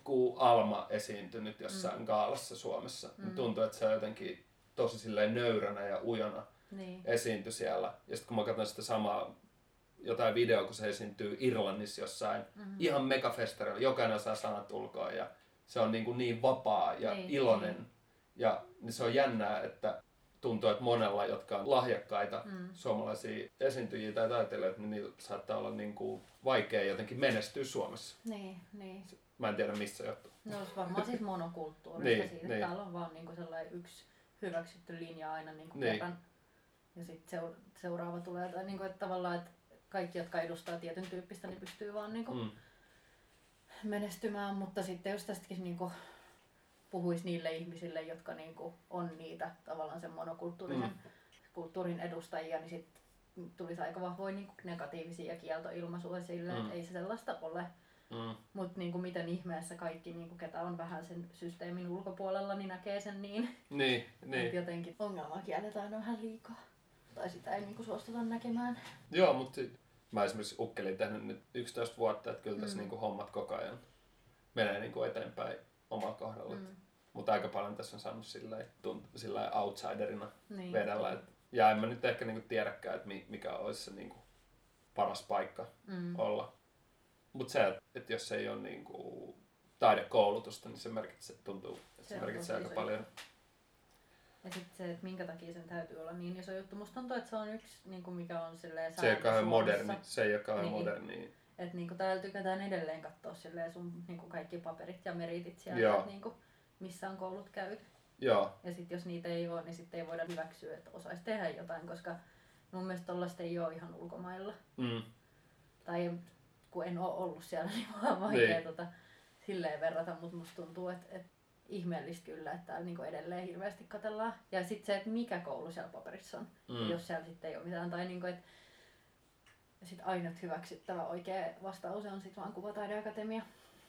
kun Alma esiintynyt jossain mm. gaalassa Suomessa, mm. niin tuntuu, että se on jotenkin tosi silleen nöyränä ja ujona niin. esiintyi siellä. Ja sitten kun mä katson sitä samaa jotain videoa, kun se esiintyy Irlannissa jossain mm-hmm. ihan megafestarilla, jokainen saa sanat ulkoa ja se on niin, kuin niin vapaa ja niin, iloinen. Niin. Ja niin se on jännää, että tuntuu, että monella, jotka on lahjakkaita mm. suomalaisia esiintyjiä tai taiteilijoita, niin niillä saattaa olla niin kuin vaikea jotenkin menestyä Suomessa. Niin, niin. Mä en tiedä, mistä se johtuu. No varmaan siis monokulttuurista niin, siitä, niin. täällä on vaan niin kuin sellainen yksi hyväksytty linja aina niin kuin niin. kerran. Ja sitten seura- seuraava tulee. Tai niin kuin, että tavallaan, että kaikki, jotka edustaa tietyn tyyppistä, niin pystyy vaan niin kuin mm. menestymään. Mutta sitten jos tästäkin niin kuin puhuisi niille ihmisille, jotka niin kuin on niitä tavallaan sen monokulttuurisen mm. kulttuurin edustajia, niin sitten tulisi aika vahvoja niin negatiivisia kieltoilmaisuja sille, mm. että ei se sellaista ole. Mm. Mutta niinku miten ihmeessä kaikki, niinku, ketä on vähän sen systeemin ulkopuolella, niin näkee sen niin. Niin, niin. jotenkin ongelmaa kielletään vähän liikaa. Tai sitä ei niinku suostuta näkemään. Joo, mutta mä esimerkiksi ukkelin tehnyt nyt 11 vuotta, että kyllä tässä mm. niinku hommat koko ajan menee niinku eteenpäin omalla kohdalla. Mm. Mutta aika paljon tässä on saanut sillä, tunt, outsiderina niin. vedellä. Et, ja en mä nyt ehkä niinku tiedäkään, että mikä olisi se niinku paras paikka mm. olla mutta se, että jos ei ole niin kuin taidekoulutusta, niin se merkitsee, tuntuu, että se, se merkitsee aika paljon. Ja sitten se, että minkä takia sen täytyy olla niin iso juttu. Musta tuntuu, että se on yksi, niin kuin mikä on silleen Se, joka on moderni. Se, joka on niin. moderni. Että niin täällä tykätään edelleen katsoa silleen sun niin kuin kaikki paperit ja meritit sieltä, että niin kuin, missä on koulut käyty. Joo. Ja sitten jos niitä ei ole, niin sitten ei voida hyväksyä, että osaisi tehdä jotain, koska mun mielestä tollaista ei ole ihan ulkomailla. Mm. Tai kun en ole ollut siellä, niin vaan vaikea niin. tota, silleen verrata, mutta musta tuntuu, että et ihmeellistä kyllä, että täällä niinku edelleen hirveästi katellaan. Ja sitten se, että mikä koulu siellä paperissa on, mm. jos siellä sitten ei ole mitään. Tai niinku, että sit ainut hyväksyttävä oikea vastaus on sitten vaan kuvataideakatemia.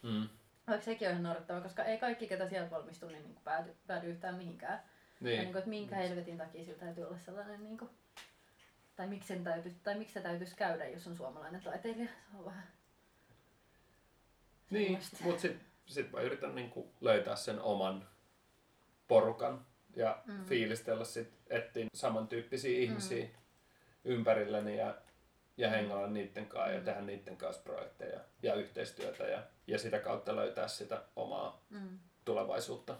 Mm. Vaikka sekin on ihan naurettava, koska ei kaikki, ketä sieltä valmistuu, niin niinku päädy, päädy yhtään mihinkään. Niin. Ja niinku, että minkä helvetin takia sillä täytyy olla sellainen niinku, tai miksi, sen täytyisi, tai miksi se täytyisi käydä, jos on suomalainen taiteilija. Se on vähän Niin, mutta sitten sit mä yritän niinku löytää sen oman porukan ja mm. fiilistellä sit, etsiä samantyyppisiä ihmisiä mm. ympärilleni ja ja hengailla niiden kanssa ja tehdä niiden kanssa projekteja ja yhteistyötä ja, ja sitä kautta löytää sitä omaa Mm. tulevaisuutta.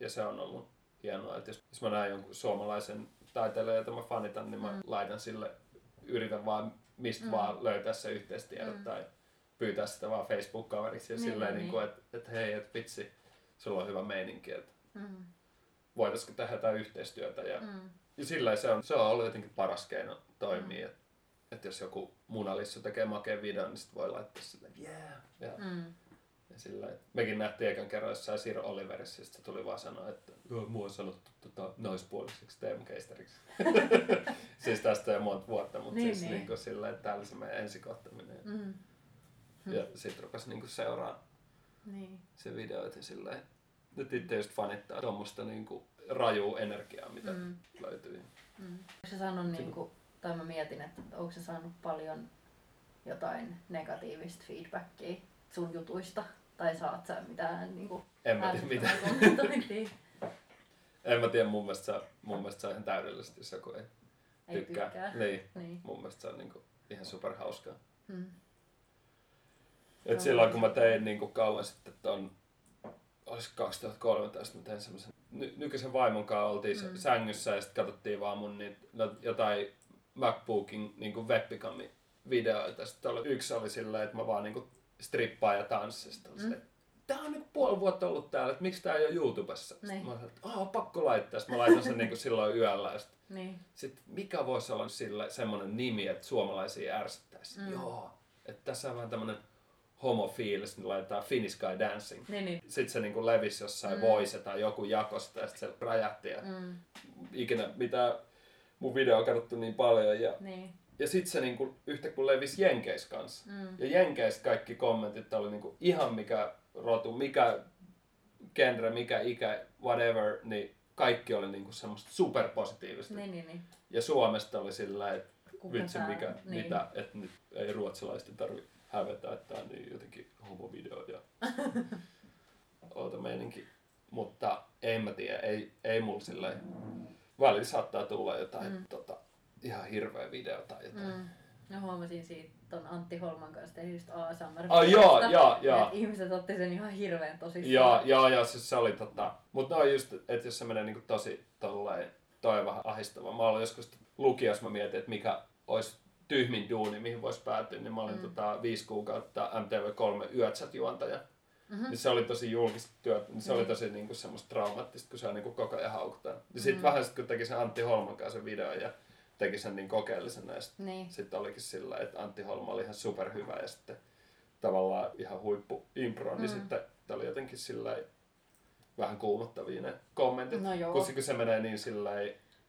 Ja se on ollut hienoa, että jos, jos mä näen jonkun suomalaisen taiteilijan, jota mä fanitan, niin mä Mm. laitan sille, yritän vaan mistä Mm. vaan löytää se yhteistiedot Mm. tai pyytää sitä vaan Facebook-kaveriksi ja Niin, silleen, niin, niin kuin, että, että hei, että vitsi, sulla on hyvä meininki, että Mm. voitaisiko tehdä jotain yhteistyötä. Ja, Mm. ja sillä se on, se on ollut jotenkin paras keino toimia. Että, että jos joku Munalissa tekee makeen videon, niin sit voi laittaa silleen, yeah. Ja, Mm. Ja sillä, mekin nähtiin ekan kerran jossain Sir Oliverissa, ja se tuli vaan sanoa, että Joo, mua on sanottu tota, naispuoliseksi teemakeisteriksi. siis tästä jo monta vuotta, mutta Niin, siis niin. niin. Niin sillä, että täällä se meidän ensikohtaminen. Mm. Ja sit rupesi niin seuraa Niin. se videoita silleen. Nyt itse just fanittaa tuommoista niinku rajua energiaa, mitä Mm. löytyy. Mm. Onko se saanut niinku, tai mä mietin, että onko se saanut paljon jotain negatiivista feedbackia sun jutuista? Tai saat sä mitään niinku En mä tiedä mitä. ärsyttävää kommentointia? En mä tiedä, mun mielestä se, mun mielestä se ihan täydellisesti, jos joku ei, Ei tykkää. tykkää. Niin, Niin. mun mielestä se on niinku ihan super hauskaa. Mm. Et silloin kun mä tein niinku kauan sitten ton, olis 2013, mä tein semmosen, ny- nykyisen vaimon kanssa oltiin Mm. sängyssä ja sitten katsottiin vaan mun niitä, no, jotain MacBookin niinku webcami videoita. Sitten oli, yksi oli silleen, että mä vaan niinku strippaan ja tanssin. Sitten oli Mm. tää on niinku puoli vuotta ollut täällä, että miksi tää ei ole YouTubessa? Sitten Niin. mä olin, että pakko laittaa. Sitten mä laitan sen niinku silloin yöllä. Ja sit, Niin. sit mikä voisi olla sille semmoinen nimi, että suomalaisia ärsyttäisi? Mm. Joo, että tässä on vähän tämmönen homofiilis, niin laitetaan Finnish Guy Dancing. Niin, niin. Sitten se niinku levisi jossain Mm. Voice tai joku jakosta ja sitten se räjähti. Ja Mm. ikinä mitä mun video on katsottu niin paljon. Ja, Niin. Ja sitten se niinku yhtä kun levisi Jenkeis kanssa. Mm. Ja Jenkeissä kaikki kommentit oli niinku ihan mikä rotu, mikä genre, mikä ikä, whatever, niin kaikki oli niinku semmoista superpositiivista. Niin, niin, niin. Ja Suomesta oli sillä, että vitsi mikä, niin. mitä, että nyt ei ruotsalaisten tarvi hävetä, että tää on niin jotenkin homovideo ja outo meininki. Mutta en mä tiedä, ei, ei mulla silleen, välillä saattaa tulla jotain mm. tota, ihan hirveä video tai jotain. Mm. Mm. No huomasin siitä ton Antti Holman kanssa tehdystä ASMR. Ai joo, joo, joo. Et ihmiset otti sen ihan hirveän tosissaan. Joo, joo, joo, siis se oli tota, mutta no just, että jos se menee niinku tosi tolleen, toi on vähän ahistava. Mä olin joskus lukiossa, mä mietin, että mikä olisi tyhmin duuni, mihin voisi päätyä, niin mä olin Mm. mm. tota, viisi kuukautta MTV3 Yötsät-juontaja. Mhm. Niin se oli tosi julkista työtä, niin se oli Niin. tosi niinku semmoista traumaattista, kun se on niinku koko ajan haukutaan. Ja sit Mm. vähän sit, kun teki sen Antti Holman kanssa sen videon ja teki sen niin kokeellisena ja sit, Niin. sit olikin sillä, että Antti Holma oli ihan superhyvä ja sitten tavallaan ihan huippu impro, niin Mm. sitten tää oli jotenkin sillä vähän kuumottavia ne kommentit. No joo. Kun, se- menee niin sillä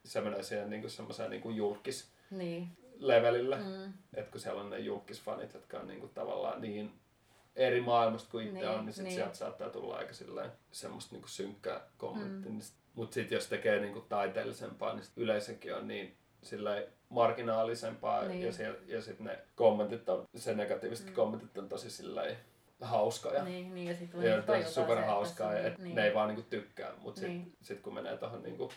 se menee siihen niinku semmoiseen niinku julkis Niin. levelille, mm. Että kun siellä on ne julkisfanit, jotka on niinku tavallaan niin eri maailmasta kuin itse Niin, on, niin sit niin. sieltä saattaa tulla aika silleen semmoista niinku synkkää kommenttia. Mm. Mutta sitten jos tekee niinku taiteellisempaa, niin sit yleisökin on niin silleen marginaalisempaa Niin. ja, siellä, ja sitten ne kommentit on, se negatiiviset Mm. mm. kommentit on tosi silleen hauskoja. Niin, niin, ja sitten tosi super hauskaa, ja niin, ne ei vaan niinku tykkää, mutta sitten Niin. sit kun menee tuohon niinku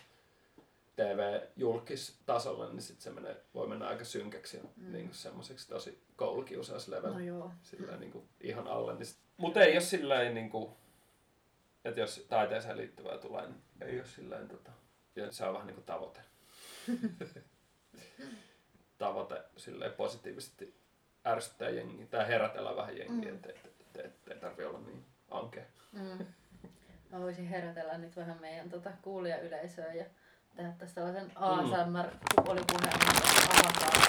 TV-julkistasolle, niin sit se menee, voi mennä aika synkäksi ja Mm. niinku semmoiseksi tosi koulukiusauslevel No joo. silleen niinku ihan alle. Niin mutta ei ole silleen niinku, että jos taiteeseen liittyvää tulee, niin ei ole silleen tota, ja se on vähän niinku tavoite. tavoite silleen positiivisesti ärsyttää jengiä tai herätellä vähän jengiä, Mm. mm. ettei et, et, et, ei tarvi olla niin ankea. Mm. Mä voisin herätellä nyt vähän meidän tota, kuulijayleisöä ja tehdä tästä tällaisen ASMR-kupolipuheen, niin avataan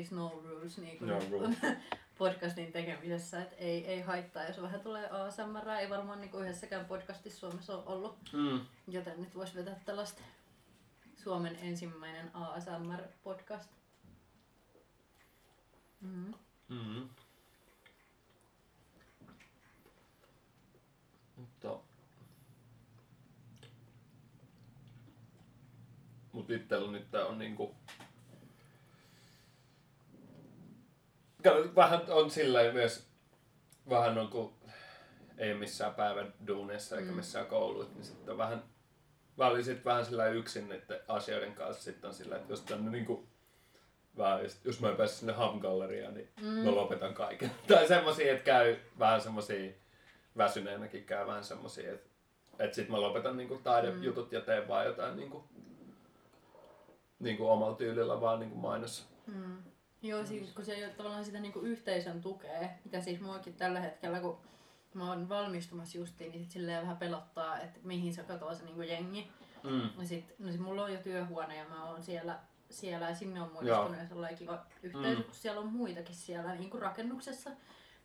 siis no rules niin kuin no rules. podcastin tekemisessä, että ei, ei haittaa, jos vähän tulee ASMR, ei varmaan niin kuin yhdessäkään podcastissa Suomessa ole ollut, mm. joten nyt voisi vetää tällaista Suomen ensimmäinen ASMR-podcast. Mm. Mm. Mutta Mut itsellä nyt tää on niinku Vähän on sillä myös, vähän on kun ei missään päivän duuneissa eikä Mm. missään kouluissa, niin sitten on vähän, mä olin sit vähän sillä yksin niiden asioiden kanssa sitten on sillä, että jos tänne niinku, vähän, jos mä en pääse sinne Ham-galleriaan, niin Mm. mä lopetan kaiken. Tai semmosia, että käy vähän semmosia, väsyneenäkin käy vähän semmosia, että, että sit mä lopetan niinku taidejutut ja teen vaan jotain niinku, niinku omalla tyylillä vaan niinku mainos. Mm. Joo, siis kun se ei ole tavallaan sitä niinku yhteisön tukea, mikä siis muakin tällä hetkellä, kun mä oon valmistumassa justiin, niin sit silleen vähän pelottaa, että mihin se katoaa se niinku jengi. Mm. Ja sit, no sit mulla on jo työhuone ja mä oon siellä, siellä ja sinne on muodostunut sellainen kiva yhteisö, Mm. kun siellä on muitakin siellä niinku rakennuksessa,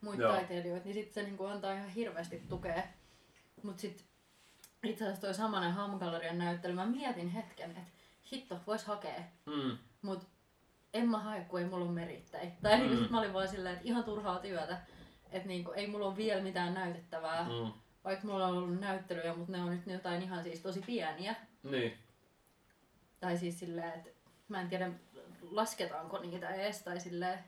muita Joo. taiteilijoita, niin sit se niinku antaa ihan hirveästi tukea. Mut sit itse asiassa toi samanen Hamgallerian näyttely, mä mietin hetken, että hitto, vois hakea. Mm. Mut en mä hae, kun ei mulla ole merittäin. Tai mm. Sit mä olin vaan silleen, että ihan turhaa työtä. Että niinku, ei mulla ole vielä mitään näytettävää. Mm. Vaikka mulla on ollut näyttelyjä, mutta ne on nyt jotain ihan siis tosi pieniä. Niin. Tai siis silleen, että mä en tiedä lasketaanko niitä edes. Tai silleen,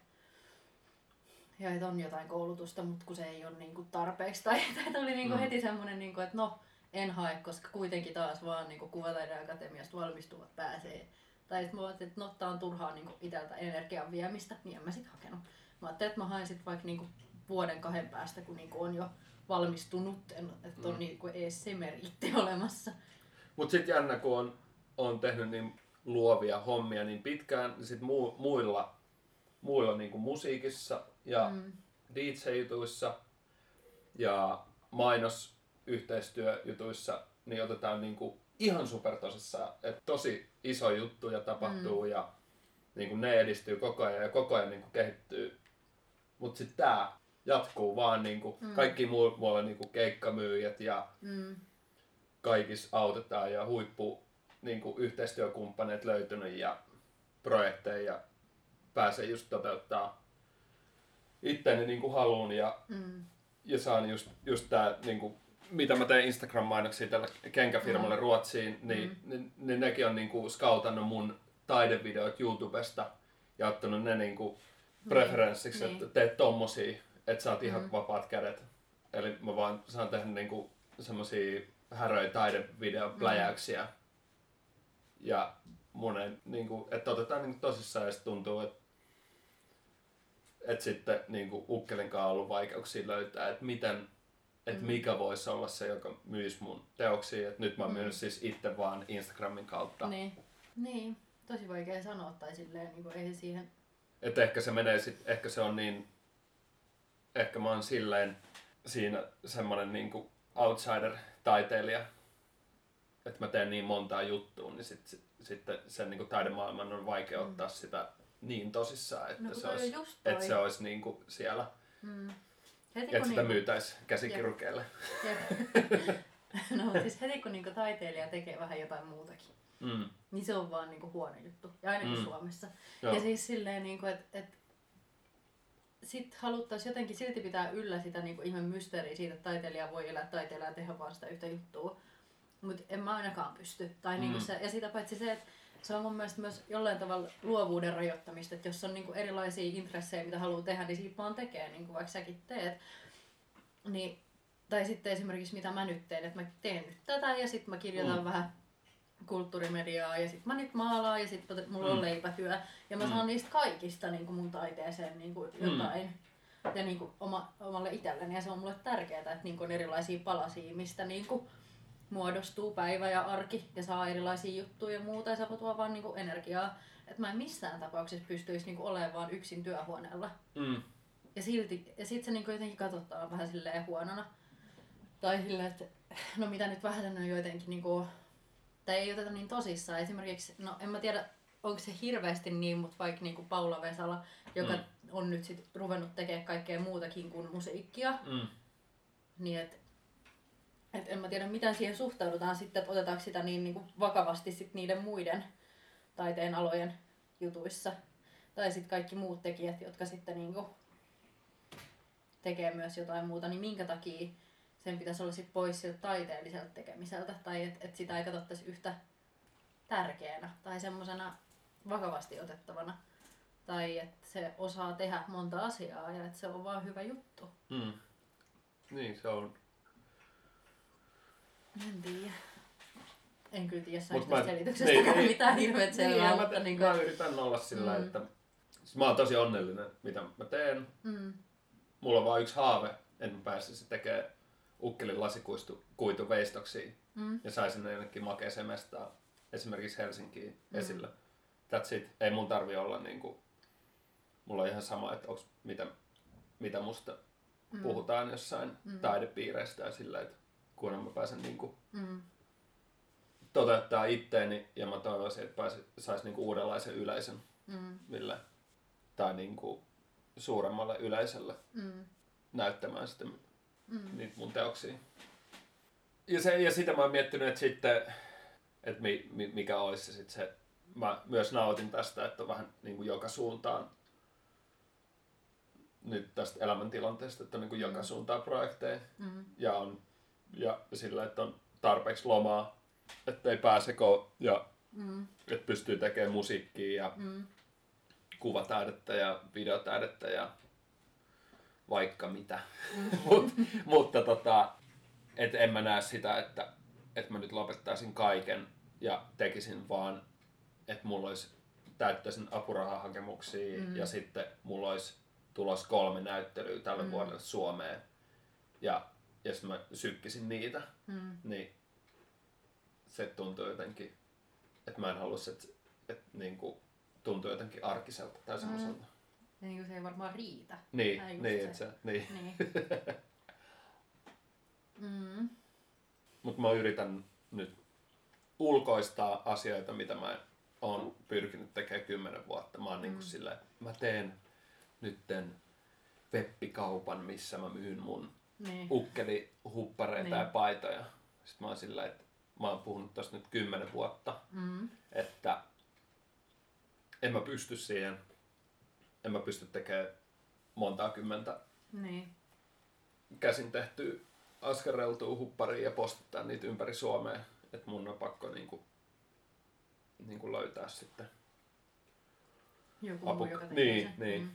ja että on jotain koulutusta, mutta kun se ei ole niinku tarpeeksi. Tai, tai tuli niinku Mm. heti semmonen, niinku, että no, en hae, koska kuitenkin taas vaan niinku kuvataiden akatemiasta valmistuvat pääsee. Tai sitten mä ajattelin, että no, tää on turhaa niinku iteltä energian viemistä, niin en mä sit hakenut. Mä ajattelin, että mä haen sit vaikka niinku vuoden kahden päästä, kun niinku on jo valmistunut, että on Mm. niinku ees se meritti olemassa. Mut sit jännä, kun on, on tehnyt niin luovia hommia niin pitkään, niin sit mu, muilla, muilla niin kuin musiikissa ja. Mm. DJ-jutuissa ja mainosyhteistyöjutuissa, niin otetaan niin kuin ihan supertosissaan, että tosi iso juttu ja tapahtuu mm. ja niin kuin ne edistyy koko ajan ja koko ajan niin kuin kehittyy. Mut sit tää jatkuu vaan niin kuin Mm. kaikki muu, muualla niin kuin keikkamyyjät ja Mm. kaikissa autetaan ja huippu niin kuin yhteistyökumppaneet löytynyt ja projekteja ja pääsee just toteuttaa itteni niin kuin haluun ja, Mm. ja saan just, just tää niin kuin, mitä mä teen Instagram-mainoksia tällä kenkäfirmalle Mm. Ruotsiin, niin, Mm. niin, niin nekin on niin kuin scoutannut mun taidevideot YouTubesta ja ottanut ne niin kuin preferenssiksi, niin. että teet tommosia, että saat ihan Mm. vapaat kädet. Eli mä vaan saan tehdä niinku semmosia häröjä taidevideopläjäyksiä. Ja mun ei, niinku, että otetaan niinku tosissaan ja tuntuu, että et sitten niinku Ukkelin kanssa on ollut vaikeuksia löytää, että miten, että Mm. mikä voisi olla se, joka myisi mun teoksia. Et nyt mä oon Mm. myynyt siis itse vaan Instagramin kautta. Niin. niin. Tosi vaikea sanoa tai silleen, niin ei siihen... Että ehkä se menee sit, ehkä se on niin, ehkä mä oon silleen siinä semmonen niinku outsider-taiteilija, että mä teen niin montaa juttua, niin sit, sit, sitten sen niinku taidemaailman on vaikea Mm. ottaa sitä niin tosissaan, että No se olisi, että se olisi niinku siellä, Mm. Heti että sitä niinku- myytäisi käsikirurgeille. No mut siis heti kun niinku taiteilija tekee vähän jotain muutakin, Mm. niin se on vaan niinku huono juttu. Ja ainakin Mm. Suomessa. Joo. Ja siis silleen, niinku, että et, sit haluttaisiin jotenkin silti pitää yllä sitä niinku ihme mysteeriä siitä, että taiteilija voi elää taiteilija ja tehdä vaan sitä yhtä juttua. Mutta en mä ainakaan pysty. Tai niinku Mm. se, ja sitä paitsi se, että se on mun mielestä myös jollain tavalla luovuuden rajoittamista, että jos on niinku erilaisia intressejä, mitä haluaa tehdä, niin siitä vaan tekee, niinku vaikka säkin teet. Niin, tai sitten esimerkiksi mitä mä nyt teen, että mä teen nyt tätä ja sitten mä kirjoitan Mm. vähän kulttuurimediaa ja sitten mä nyt maalaan ja sitten mulla on Mm. leipätyö. Ja mä Mm. saan niistä kaikista niin kuin mun taiteeseen niin kuin Mm. jotain. Ja niin kuin oma, omalle itselleni ja se on mulle tärkeää, että niin kuin on erilaisia palasia, mistä niin kuin muodostuu päivä ja arki ja saa erilaisia juttuja ja muuta ja se tuo vaan niin kuin energiaa. Että mä en missään tapauksessa pystyisi niin kuin olemaan vaan yksin työhuoneella. Mm. Ja silti, ja sit se niinku jotenkin katsotaan vähän silleen huonona. Tai silleen, että no mitä nyt vähän on jotenkin niinku, tai ei oteta niin tosissaan. Esimerkiksi, no en mä tiedä, onko se hirveästi niin, mutta vaikka niinku Paula Vesala, joka Mm. on nyt sit ruvennut tekemään kaikkea muutakin kuin musiikkia, Mm. niin et, et en mä tiedä, miten siihen suhtaudutaan sitten, että otetaanko sitä niin niinku vakavasti sit niiden muiden taiteen alojen jutuissa. Tai sitten kaikki muut tekijät, jotka sitten niinku tekee myös jotain muuta, niin minkä takia sen pitäisi olla sit pois siltä taiteelliselta tekemiseltä, tai että et sitä ei katsottaisi yhtä tärkeänä tai semmoisena vakavasti otettavana. Tai että se osaa tehdä monta asiaa ja että se on vaan hyvä juttu. Mm. Niin, se on. En tiedä. En kyllä tiedä mä- tästä selityksestä niin, niin, mitään hirveet Niin, selvää, ja mutta mä, niin mä kuin, yritän olla sillä, Mm. että siis mä oon tosi onnellinen, mitä mä teen. mm, Mulla on vaan yksi haave, että mä pääsisin tekemään ukkelin lasikuitu kuitu veistoksia mm, ja saisin ne jonnekin makeeseen mestaan, esimerkiksi Helsinkiin Mm. esillä. That's it. Ei mun tarvi olla niinku, mulla on ihan sama, että onks, mitä, mitä musta mm, puhutaan jossain Mm. taidepiireistä ja sillä, että kunhan mä pääsen niinku mm, toteuttaa itteeni ja mä toivoisin, että pääsi, sais niinku uudenlaisen yleisön, mm, millä, tai niinku suuremmalle yleisölle mm, näyttämään sitten mm, niitä mun teoksia. Ja, se, ja sitä mä oon miettinyt, että sitten, että mi, mi, mikä olisi se sitten se, mä myös nautin tästä, että on vähän niin kuin joka suuntaan nyt tästä elämäntilanteesta, että on niin kuin joka Mm. suuntaan projekteja. Mm, ja, on, ja sillä, että on tarpeeksi lomaa, että ei pääse ko- ja mm, että pystyy tekemään musiikkia ja mm, kuvataidetta ja videotaidetta ja vaikka mitä. Mm. Mut, mutta tota, et en mä näe sitä, että, että mä nyt lopettaisin kaiken ja tekisin vaan, että mulla olisi täyttäisin apurahahakemuksia Mm. ja sitten mulla olisi tulos kolme näyttelyä tälle Mm. vuodelle Suomeen ja, ja sitten mä sykkisin niitä, mm, niin se tuntuu jotenkin, että mä en halua, että, että niin kuin, tuntuu jotenkin arkiselta tai Mm. semmoiselta. ja niin kuin se ei varmaan riitä. Niin, niin, se. se, niin. Niin. mm, Mutta mä yritän nyt ulkoistaa asioita, mitä mä oon pyrkinyt tekemään kymmenen vuotta. Mä oon mm. niinku sillä, mä teen nytten webbikaupan, missä mä myyn mun niin. ukkelihuppareita Niin. ja paitoja. Sitten mä oon sillä, että mä oon puhunut tosta nyt kymmenen vuotta, Mm, että en mä pysty siihen, en mä pysty tekemään montaa kymmentä niin. käsin tehtyä askareltua hupparia ja postittaa niitä ympäri Suomea. Että mun on pakko niinku, niinku löytää sitten. Joku Apu- muu, joka tekee niin, sen. niin. Mm.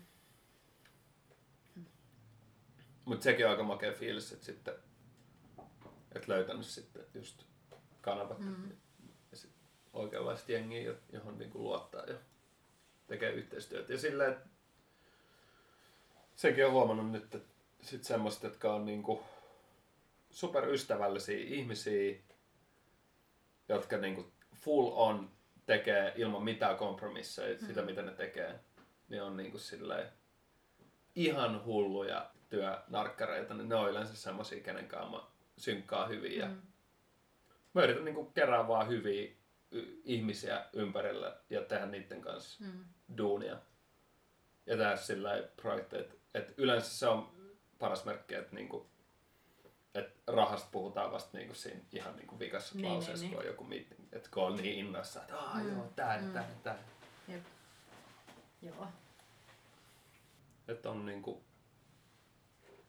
Mutta sekin on aika makea fiilis, että sitten et löytänyt sitten just kanavat Mm. ja sit oikeanlaista jengiä, jo- johon niinku luottaa ja tekee yhteistyötä. Ja silleen, että senkin on huomannut nyt, että sit semmoista, jotka on niinku superystävällisiä ihmisiä, jotka niinku full on tekee ilman mitään kompromisseja sitä, Mm. mitä ne tekee, niin on niinku silleen ihan hulluja työnarkkareita, niin ne on yleensä semmosia, kenen kanssa mä synkkaa hyvin ja Mm. mä yritän niinku kerää vaan hyviä ihmisiä ympärillä ja tehdä niiden kanssa Mm. duunia. Ja tehdä sillä projekteja, että et yleensä se on paras merkki, että niinku, et rahasta puhutaan vasta niinku siinä ihan niinku vikassa Niin, lauseessa, niin, kun on joku meeting. Että kun on niin innoissa, että aah Mm, joo, tää, mm. tää, tää. Jep. Joo. Että on niinku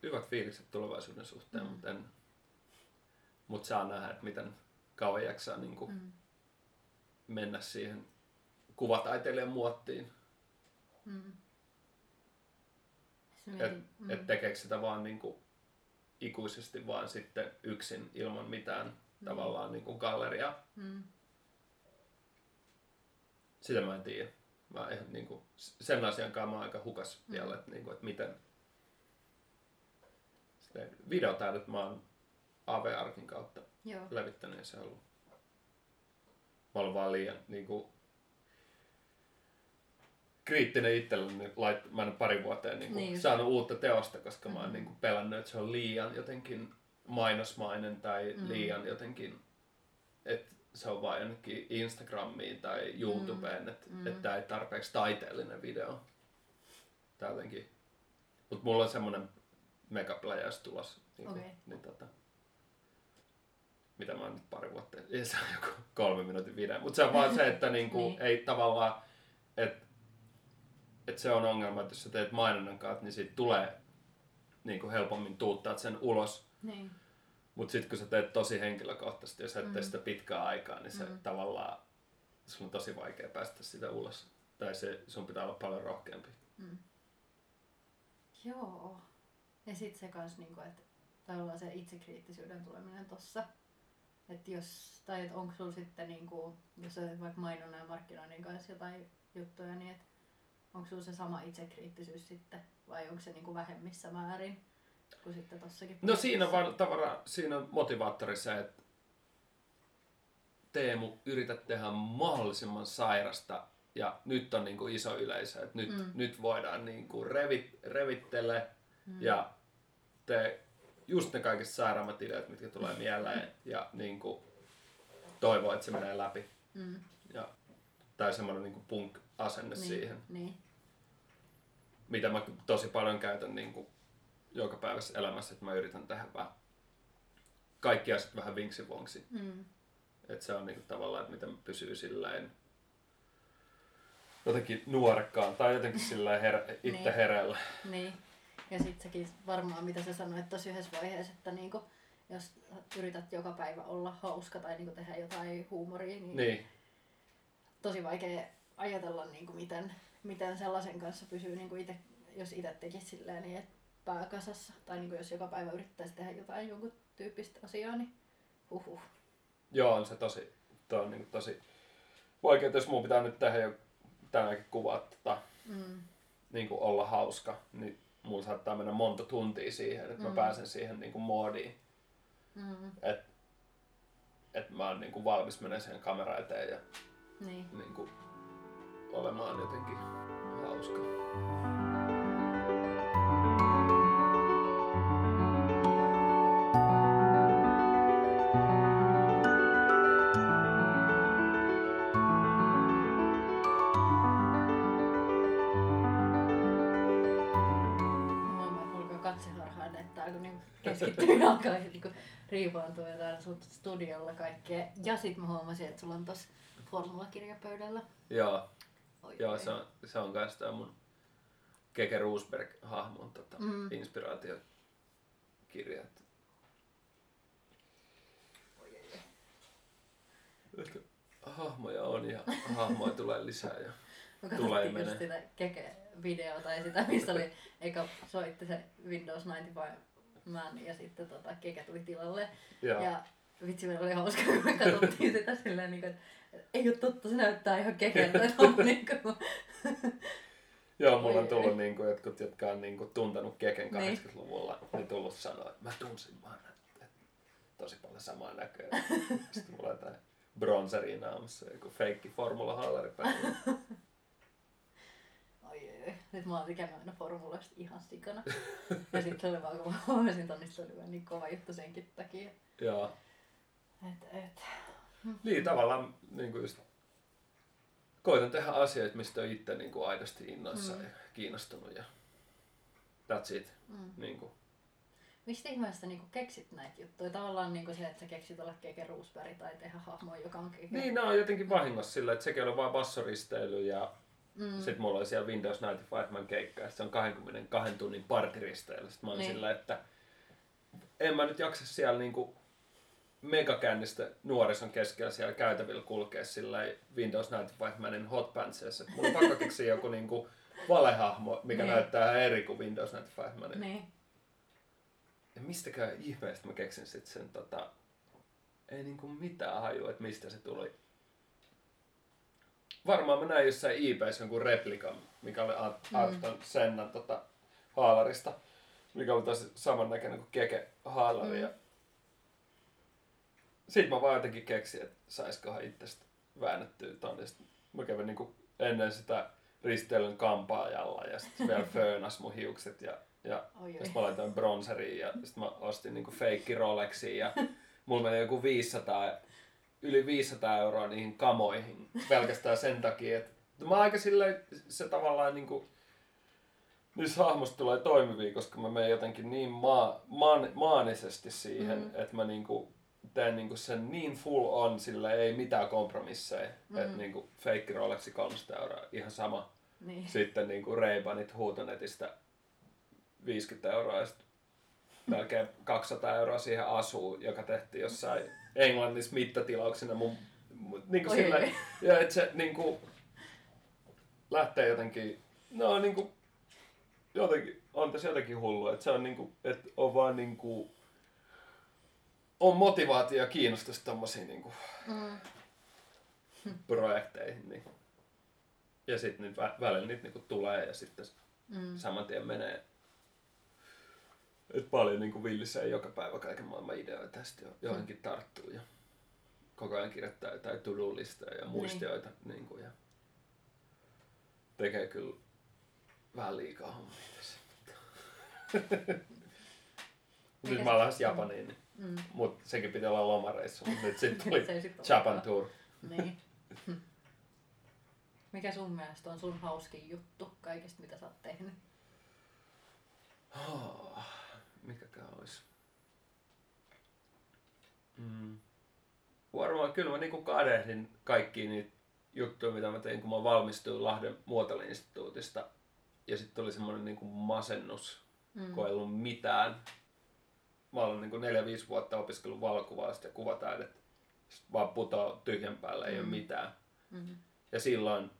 hyvät fiilikset tulevaisuuden suhteen, Mm. mutta en, mut saa nähdä, että miten kauan jaksaa niinku Mm. mennä siihen kuvataiteilijan muottiin. Mm. Se Et, mietin, mm. et tekeekö sitä vaan niinku ikuisesti vaan sitten yksin ilman mitään tavallaan niinku galleria. Mm. Sitä mä en tiedä. Mä ihan niinku, sen asian kanssa mä oon aika hukas Mm. vielä, että niinku, et miten sitten videotaidot mä oon AV-arkin kautta Joo. levittänyt ja se on ollut mä olen vaan liian niinku kriittinen itselleni. niin Lait, mä en ole pari vuoteen niinku Niin just. saanut uutta teosta, koska mä oon Mhm. niinku pelännyt, että se on liian jotenkin mainosmainen tai Mm. liian jotenkin, että se on vaan jonnekin Instagramiin tai YouTubeen, että Mm. et tää ei tarpeeksi taiteellinen video. Tää jotenkin. Mut mulla on semmonen megapläjäys tulossa. Niin, Okei. niin tota, mitä mä oon nyt pari vuotta, ja se on joku kolme minuutin video. Mutta se on vaan se, että niinku, Niin. ei tavallaan, että et se on ongelma, että jos sä teet mainonnan kanssa, niin siitä tulee niinku helpommin tuuttaa sen ulos. Niin. Mutta sitten kun sä teet tosi henkilökohtaisesti ja sä et tee Mm. sitä pitkää aikaa, niin se Mm. tavallaan sun on tosi vaikea päästä sitä ulos. Tai se, sun pitää olla paljon rohkeampi. Mm. Joo. Ja sit se kans niinku, että tavallaan se itsekriittisyyden tuleminen tossa. Että jos, tai et onko sulla sitten niinku, jos olet vaikka mainonnan ja markkinoinnin kanssa jotain juttuja, niin et onko sulla se sama itsekriittisyys sitten vai onko se niinku vähemmissä määrin kuin sitten tossakin? No siinä on vaan tavallaan, siinä on motivaattori se, että Teemu, yritä tehdä mahdollisimman sairasta ja nyt on niin kuin iso yleisö, että nyt, mm. nyt voidaan niin kuin revit, revittele mm. ja te just ne kaikista sairaammat ideat, mitkä tulee mieleen ja niin kuin toivoo, että se menee läpi. Mm. Ja, tai semmoinen niin kuin punk-asenne niin, siihen. Niin. Mitä mä tosi paljon käytän niin kuin joka päivässä elämässä, että mä yritän tehdä vähän kaikki asiat vähän vinksivonksi. Mm. Että se on niin kuin tavallaan, että miten pysyy silleen jotenkin nuorekkaan tai jotenkin sillä her- itse niin. hereillä. Niin. Ja sitten sekin varmaan, mitä sä sanoit tuossa yhdessä vaiheessa, että niinku, jos yrität joka päivä olla hauska tai niinku tehdä jotain huumoria, niin, niin. tosi vaikea ajatella, niinku, miten, miten sellaisen kanssa pysyy, niinku ite, jos itse tekisi silleen, niin, että pääkasassa. Tai niinku, jos joka päivä yrittäisi tehdä jotain jonkun tyyppistä asiaa, niin huhuh. Joo, on se tosi, toi on niinku tosi vaikea, jos mun pitää nyt tehdä jo tänäänkin kuvaa tota, mm. niin kuin olla hauska, niin mulla saattaa mennä monta tuntia siihen, että mm. mä pääsen siihen niin kuin moodiin. Mm. Että et mä oon niin kuin valmis menemään siihen kameran eteen ja niin. Niin kuin, olemaan jotenkin hauska. Alkaa niinku riivaantua jotain sun studiolla kaikkea. Ja sit mä huomasin, että sulla on tossa formulakirja pöydällä. Joo. Oi, Joo, se on, se on kans tää mun Keke Roosberg-hahmon tota, mm. inspiraatiokirja. Että hahmoja on ja hahmoja tulee lisää ja tulee menee. sitä Keke-videota tai sitä, missä oli, eikä soitti se Windows 95 man ja sitten tota, Keke tuli tilalle. Joo. Ja vitsi, meillä oli hauska, kun me katsottiin sitä silleen, niin kuin, että ei ole totta, se näyttää ihan kekeltä. niin kuin... Joo, mulla on tullut niin kuin, jotkut, jotka on niin kuin, tuntenut Keken 80-luvulla, niin. niin tullut sanoa, että mä tunsin vaan, että, tosi paljon samaa näköä. Sitten mulla on jotain bronzeriin naamassa, joku feikki formula haalari päällä. Nyt mä oon tykännyt aina formulasta ihan sikana. ja sitten oli vaan, kun mä huomasin tonne, se oli niin kova juttu senkin takia. Joo. Et, et. Niin, tavallaan niin kuin just koitan tehdä asioita, mistä on itse niin kuin aidosti innoissa mm. ja kiinnostunut ja that's it. Mm. Niin kuin. Mistä ihmeestä niin keksit näitä juttuja? Tavallaan niin se, että sä keksit olla Keke Roosberg tai tehdä hahmoa, joka on Keke. Niin, nämä on jotenkin vahingossa sillä, että sekin oli vain bassoristeily ja Mm. Sitten mulla oli siellä Windows 95 keikka ja se on 22 tunnin partiristeillä. Sitten mä olin niin. sillä, että en mä nyt jaksa siellä niinku megakännistä nuorison keskellä siellä käytävillä kulkea sillä Windows 95 hotpantseissa. Mulla on pakko keksiä joku niinku valehahmo, mikä niin. näyttää ihan eri kuin Windows 95 Niin. Ja mistäkään ihmeestä mä keksin sitten sen tota, ei niinku mitään hajua, että mistä se tuli varmaan mä näin jossain eBayssä jonkun replikan, mikä oli Arton mm. Sennan tota, haalarista, mikä oli tosi samannäköinen kuin Keke haalari. Mm. Sitten mä vaan jotenkin keksin, että saisikohan itsestä väännettyä. Sitten mä kävin niin ennen sitä risteilyn kampaajalla ja sitten vielä föönas mun hiukset ja, ja sitten mä laitoin bronseriin ja sitten mä ostin niinku feikki Rolexia ja mulla meni joku 500 yli 500 euroa niihin kamoihin pelkästään sen takia, että mä aika silleen, se tavallaan niin kuin, niissä hahmosta tulee toimivia, koska mä menen jotenkin niin maa, maan, maanisesti siihen, mm-hmm. että mä niin kuin, teen niin kuin sen niin full on, sillä ei mitään kompromisseja. Mm-hmm. Että niin kuin fake Rolexi 300 euroa, ihan sama. Niin. Sitten niin kuin Ray-Banit huutonetistä 50 euroa ja sitten melkein 200 euroa siihen asuun, joka tehtiin jossain Englannissa mittatilauksena mun Mut niinku Oi, sillä, ja että se niinku lähtee jotenkin, no niinku jotenkin, on tässä jotenkin hullu, että se on niinku, että on vaan niinku, on motivaatio ja kiinnostus tommosiin niinku Mm. projekteihin, niin ja sitten nyt vä- välillä niitä niinku tulee ja sitten Mm. saman tien menee. Et paljon niinku villisee joka päivä kaiken maailman ideoita ja sitten jo- johonkin tarttuu ja koko ajan kirjoittaa jotain to-do-listoja ja muistioita niinku, ja tekee kyllä vähän liikaa hommia tässä. nyt mä olen lähes Japaniin, niin, Mm. mut sekin piti olla lomareissu, mutta nyt sitten tuli ei sit Japan tour. Niin. Mikä sun mielestä on sun hauskin juttu kaikista, mitä sä oot tehnyt? Oh, mikäkään olisi? Mm. Varmaan kyllä mä niinku kadehdin kaikki niitä juttuja, mitä mä tein, kun mä valmistuin Lahden muotoiluinstituutista. Ja sitten tuli semmoinen niinku masennus, Mm. kun ei ollut mitään. Mä olen niinku neljä, viisi vuotta opiskellut valokuvausta ja kuvataidetta. Sitten vaan putoaa tyhjän päälle, ei mm. ole mitään. Mm. Ja silloin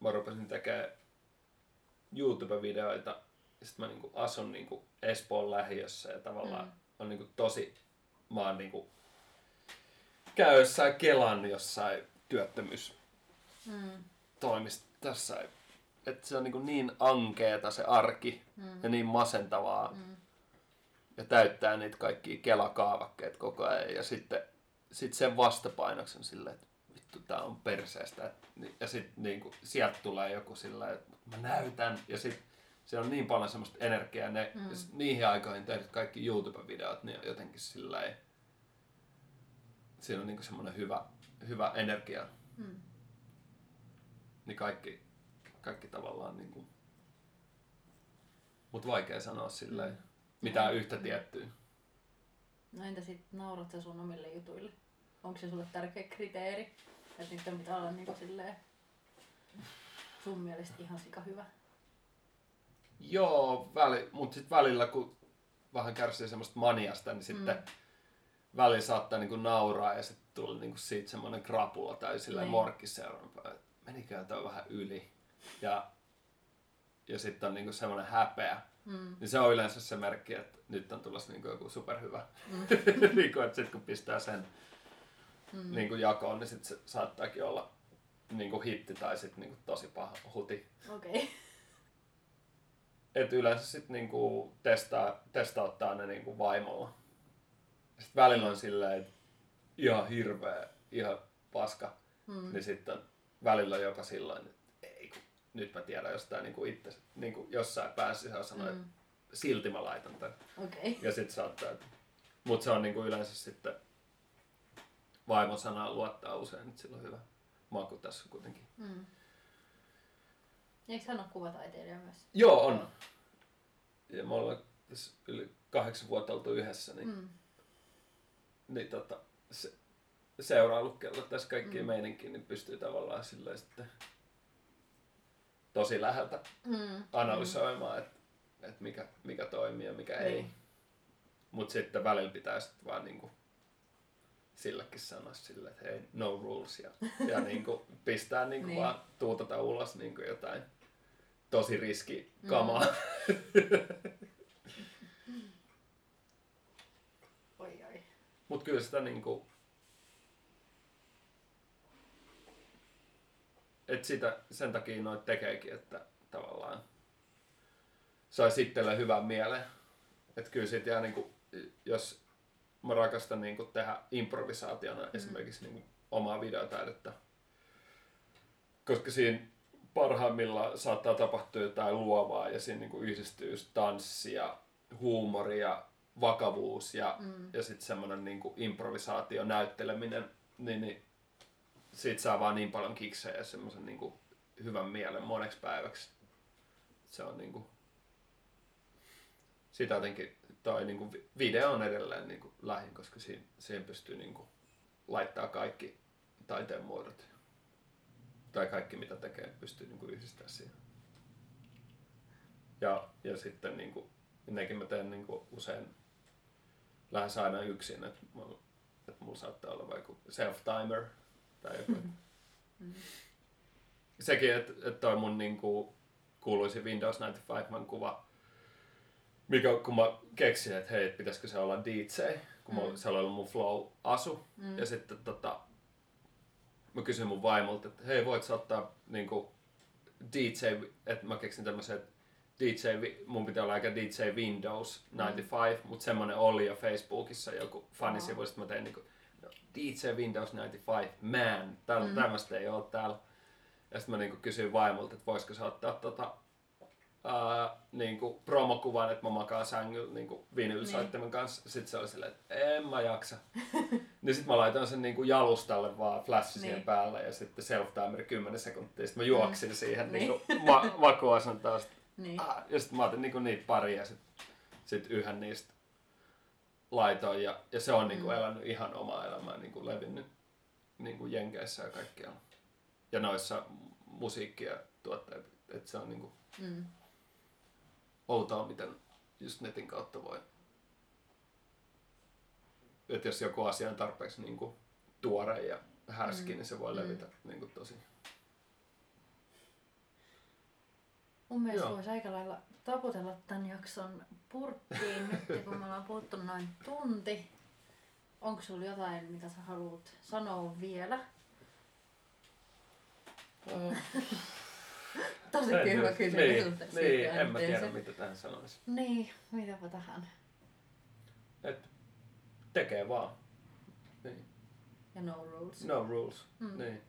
mä rupesin tekemään YouTube-videoita. Sitten mä niinku asun niinku Espoon lähiössä ja tavallaan mm. on niinku tosi, mä oon niinku käy jossain Kelan jossain työttömyystoimistossa. Mm. Että se on niinku niin ankeeta se arki Mm. ja niin masentavaa Mm. ja täyttää niitä kaikkia kelakaavakkeet koko ajan. Ja sitten sit sen vastapainoksen silleen, että vittu tää on perseestä. Ja sitten niinku, sieltä tulee joku sillä että mä näytän. Ja sitten se on niin paljon semmoista energiaa. Ne, Mm. niihin aikoihin tehdyt kaikki YouTube-videot, niin jotenkin sillä Siinä on niinku semmoinen hyvä, hyvä energia. Mm. Niin kaikki, kaikki tavallaan niinku... Mut vaikea sanoa silleen. Mm. Mitään yhtä tiettyä. No entä sit naurat sä sun omille jutuille? Onko se sulle tärkeä kriteeri? Että niiden pitää olla niinku silleen sun mielestä ihan sika hyvä. Joo, väli, mutta sitten välillä kun vähän kärsii semmoista maniasta, niin sitten Mm. Välillä saattaa niinku nauraa ja sitten tulee niinku siitä semmoinen krapula tai sillä morkki seuraava, että menikö toi vähän yli. Ja, ja sitten on niinku semmoinen häpeä. Mm. Niin se on yleensä se merkki, että nyt on tulossa niinku joku superhyvä. Mm. niinku, että sitten kun pistää sen Mm. niinku jakoon, niin sitten se saattaakin olla niinku hitti tai sitten niinku tosi paha huti. Okei. Okay. Et yleensä sitten niinku testaa, testauttaa ne niinku vaimolla. Sitten välillä on silleen, että ihan hirveä, ihan paska. Mm. Niin sitten on välillä on jopa silloin, että ei kun nyt mä tiedän jostain niinku itse, niinku jossain päässä sanoo, että Mm. silti mä laitan tän. Okei. Ja sitten saattaa, että... Mut se on niinku yleensä sitten vaimon sanaa luottaa usein, että sillä on hyvä maku tässä kuitenkin. Mm. Eikö hän ole kuvataiteilija myös? Joo, on. Ja me ollaan tässä yli kahdeksan vuotta oltu yhdessä, niin Mm. Niin tota, se, seurailukella tässä kaikkien Mm. mm. meininkin, niin pystyy tavallaan silleen sitten tosi läheltä Mm. analysoimaan, että et mikä, mikä toimii ja mikä ei. Niin. Mutta sitten välillä pitää sitten vaan niinku sillekin sanoa silleen, että hei, no rules. Ja, ja niinku pistää niinku Niin. vaan tuutata ulos niinku jotain tosi riski kamaa. Mm. Oi oi. Mutta kyllä sitä niinku... Et sitä, sen takia noit tekeekin, että tavallaan saisi itselle hyvän mielen. Että kyllä sit jää niinku, jos mä rakastan niinku tehdä improvisaationa mm. esimerkiksi niinku omaa videotaidetta. Koska siinä parhaimmillaan saattaa tapahtua jotain luovaa ja siinä niinku yhdistyy just tanssi ja huumori ja vakavuus ja Mm. ja sitten semmoinen niinku improvisaatio, näytteleminen, niin, niin siitä saa vaan niin paljon kiksejä ja semmoisen niinku hyvän mielen moneksi päiväksi. Se on niinku, sitä jotenkin toi niinku vi- video on edelleen niinku lähin, koska siihen, siihen pystyy niinku laittaa kaikki taiteen muodot. Tai kaikki mitä tekee, pystyy niinku yhdistämään siihen. Ja, ja sitten niinku, nekin mä teen niinku usein lähes aina yksin, että mulla, että mulla saattaa olla vaikka self-timer tai joku. Mm. Sekin, että et toi mun niinku kuuluisi Windows 95 kuva, mikä kun mä keksin, että hei, pitäisikö se olla DJ, kun mm. Mm. se oli ollut mun flow-asu. Mm. Ja sitten tota, mä kysyin mun vaimolta, että hei, voit sä ottaa niinku DJ, että mä keksin tämmöisen, että DJ, mun pitää olla aika DJ Windows 95, mm. mutta semmonen oli jo Facebookissa joku fanisivu, sitten mä tein niinku, no, DJ Windows 95, man, täällä mm. Tämmöistä ei ole täällä. Ja sitten mä niinku kysyin vaimolta, että voisiko se ottaa tota, ää, niinku promokuvan, että mä makaan sängyllä niinku vinylsoittimen kanssa. Sitten se oli silleen, että en mä jaksa. niin sitten mä laitoin sen niinku jalustalle vaan siihen Niin. päälle ja sitten self-timer 10 sekuntia. Sitten mä juoksin mm. siihen Niin. niinku ma- makuasentoon. Niin. Ah, ja sitten mä otin niinku niitä pari ja sitten sit yhden niistä laitoin. Ja, ja se on niinku Mm. elänyt ihan omaa elämää, niinku levinnyt niinku Jenkeissä ja kaikkialla. Ja noissa musiikkia tuotteet. Että se on niinku Mm. outoa, miten just netin kautta voi. Että jos joku asia on tarpeeksi niinku tuore ja härski, Mm. niin se voi Mm. levitä niinku tosi. Mun mielestä Joo. voisi aika lailla taputella tämän jakson purkkiin nyt, kun me ollaan puhuttu noin tunti. Onko sulla jotain, mitä sä haluat sanoa vielä? Tosi En hyvä nyt- kysymys. Niin, niin en mä tiedä mitä tähän sanoisi. Niin, mitäpä tähän. Et tekee vaan. Niin. Ja no rules. No rules. Mm. Niin.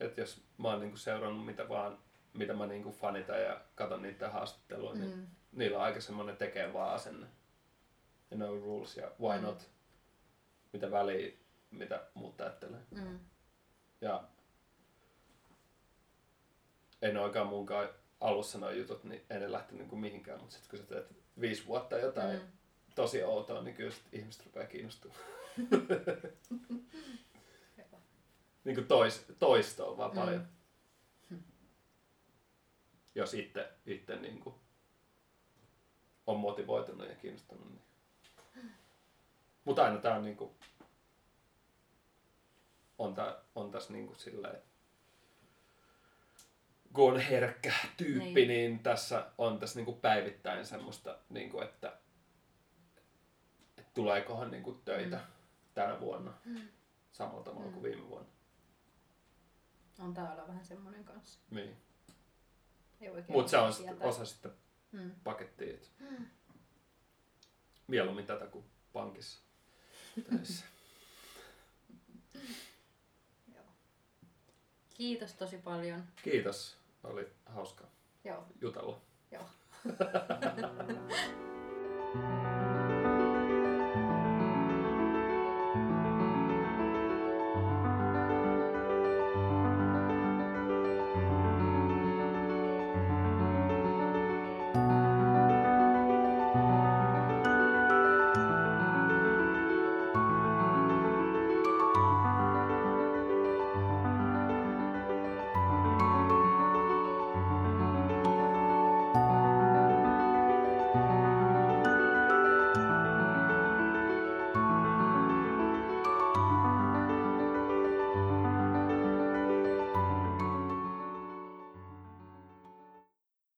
Et jos mä oon niinku seurannut mitä vaan, mitä mä niinku fanitan ja katon niitä haastattelua, niin Mm. niillä on aika semmonen tekee vaan asenne. Ja no rules ja why Mm. not. Mitä väliä, mitä muut ajattelee. Mm. Ja en oikein munkaan alussa nuo jutut, niin en lähtenyt niinku mihinkään, mutta sitten kun sä teet viisi vuotta jotain Mm. tosi outoa, niin kyllä sit ihmiset rupeaa kiinnostumaan. niin kuin tois, toistoa vaan Mm. paljon. Jos itse, itse niin kuin on motivoitunut ja kiinnostunut. Niin. Mutta aina tää on niin kuin, on, tää, on tässä niin kuin silleen, kun on herkkä tyyppi, niin, Niin. tässä on tässä niin kuin päivittäin semmoista, niin kuin, että, että tuleekohan niin kuin töitä Mm. tänä vuonna samalla tavalla kuin Mm. viime vuonna. On täällä vähän semmonen kanssa. Niin. Mutta se on sit osa sitten Mm. pakettia. Mieluummin tätä kuin pankissa töissä. Kiitos tosi paljon. Kiitos, oli hauska Joo, jutella. joo.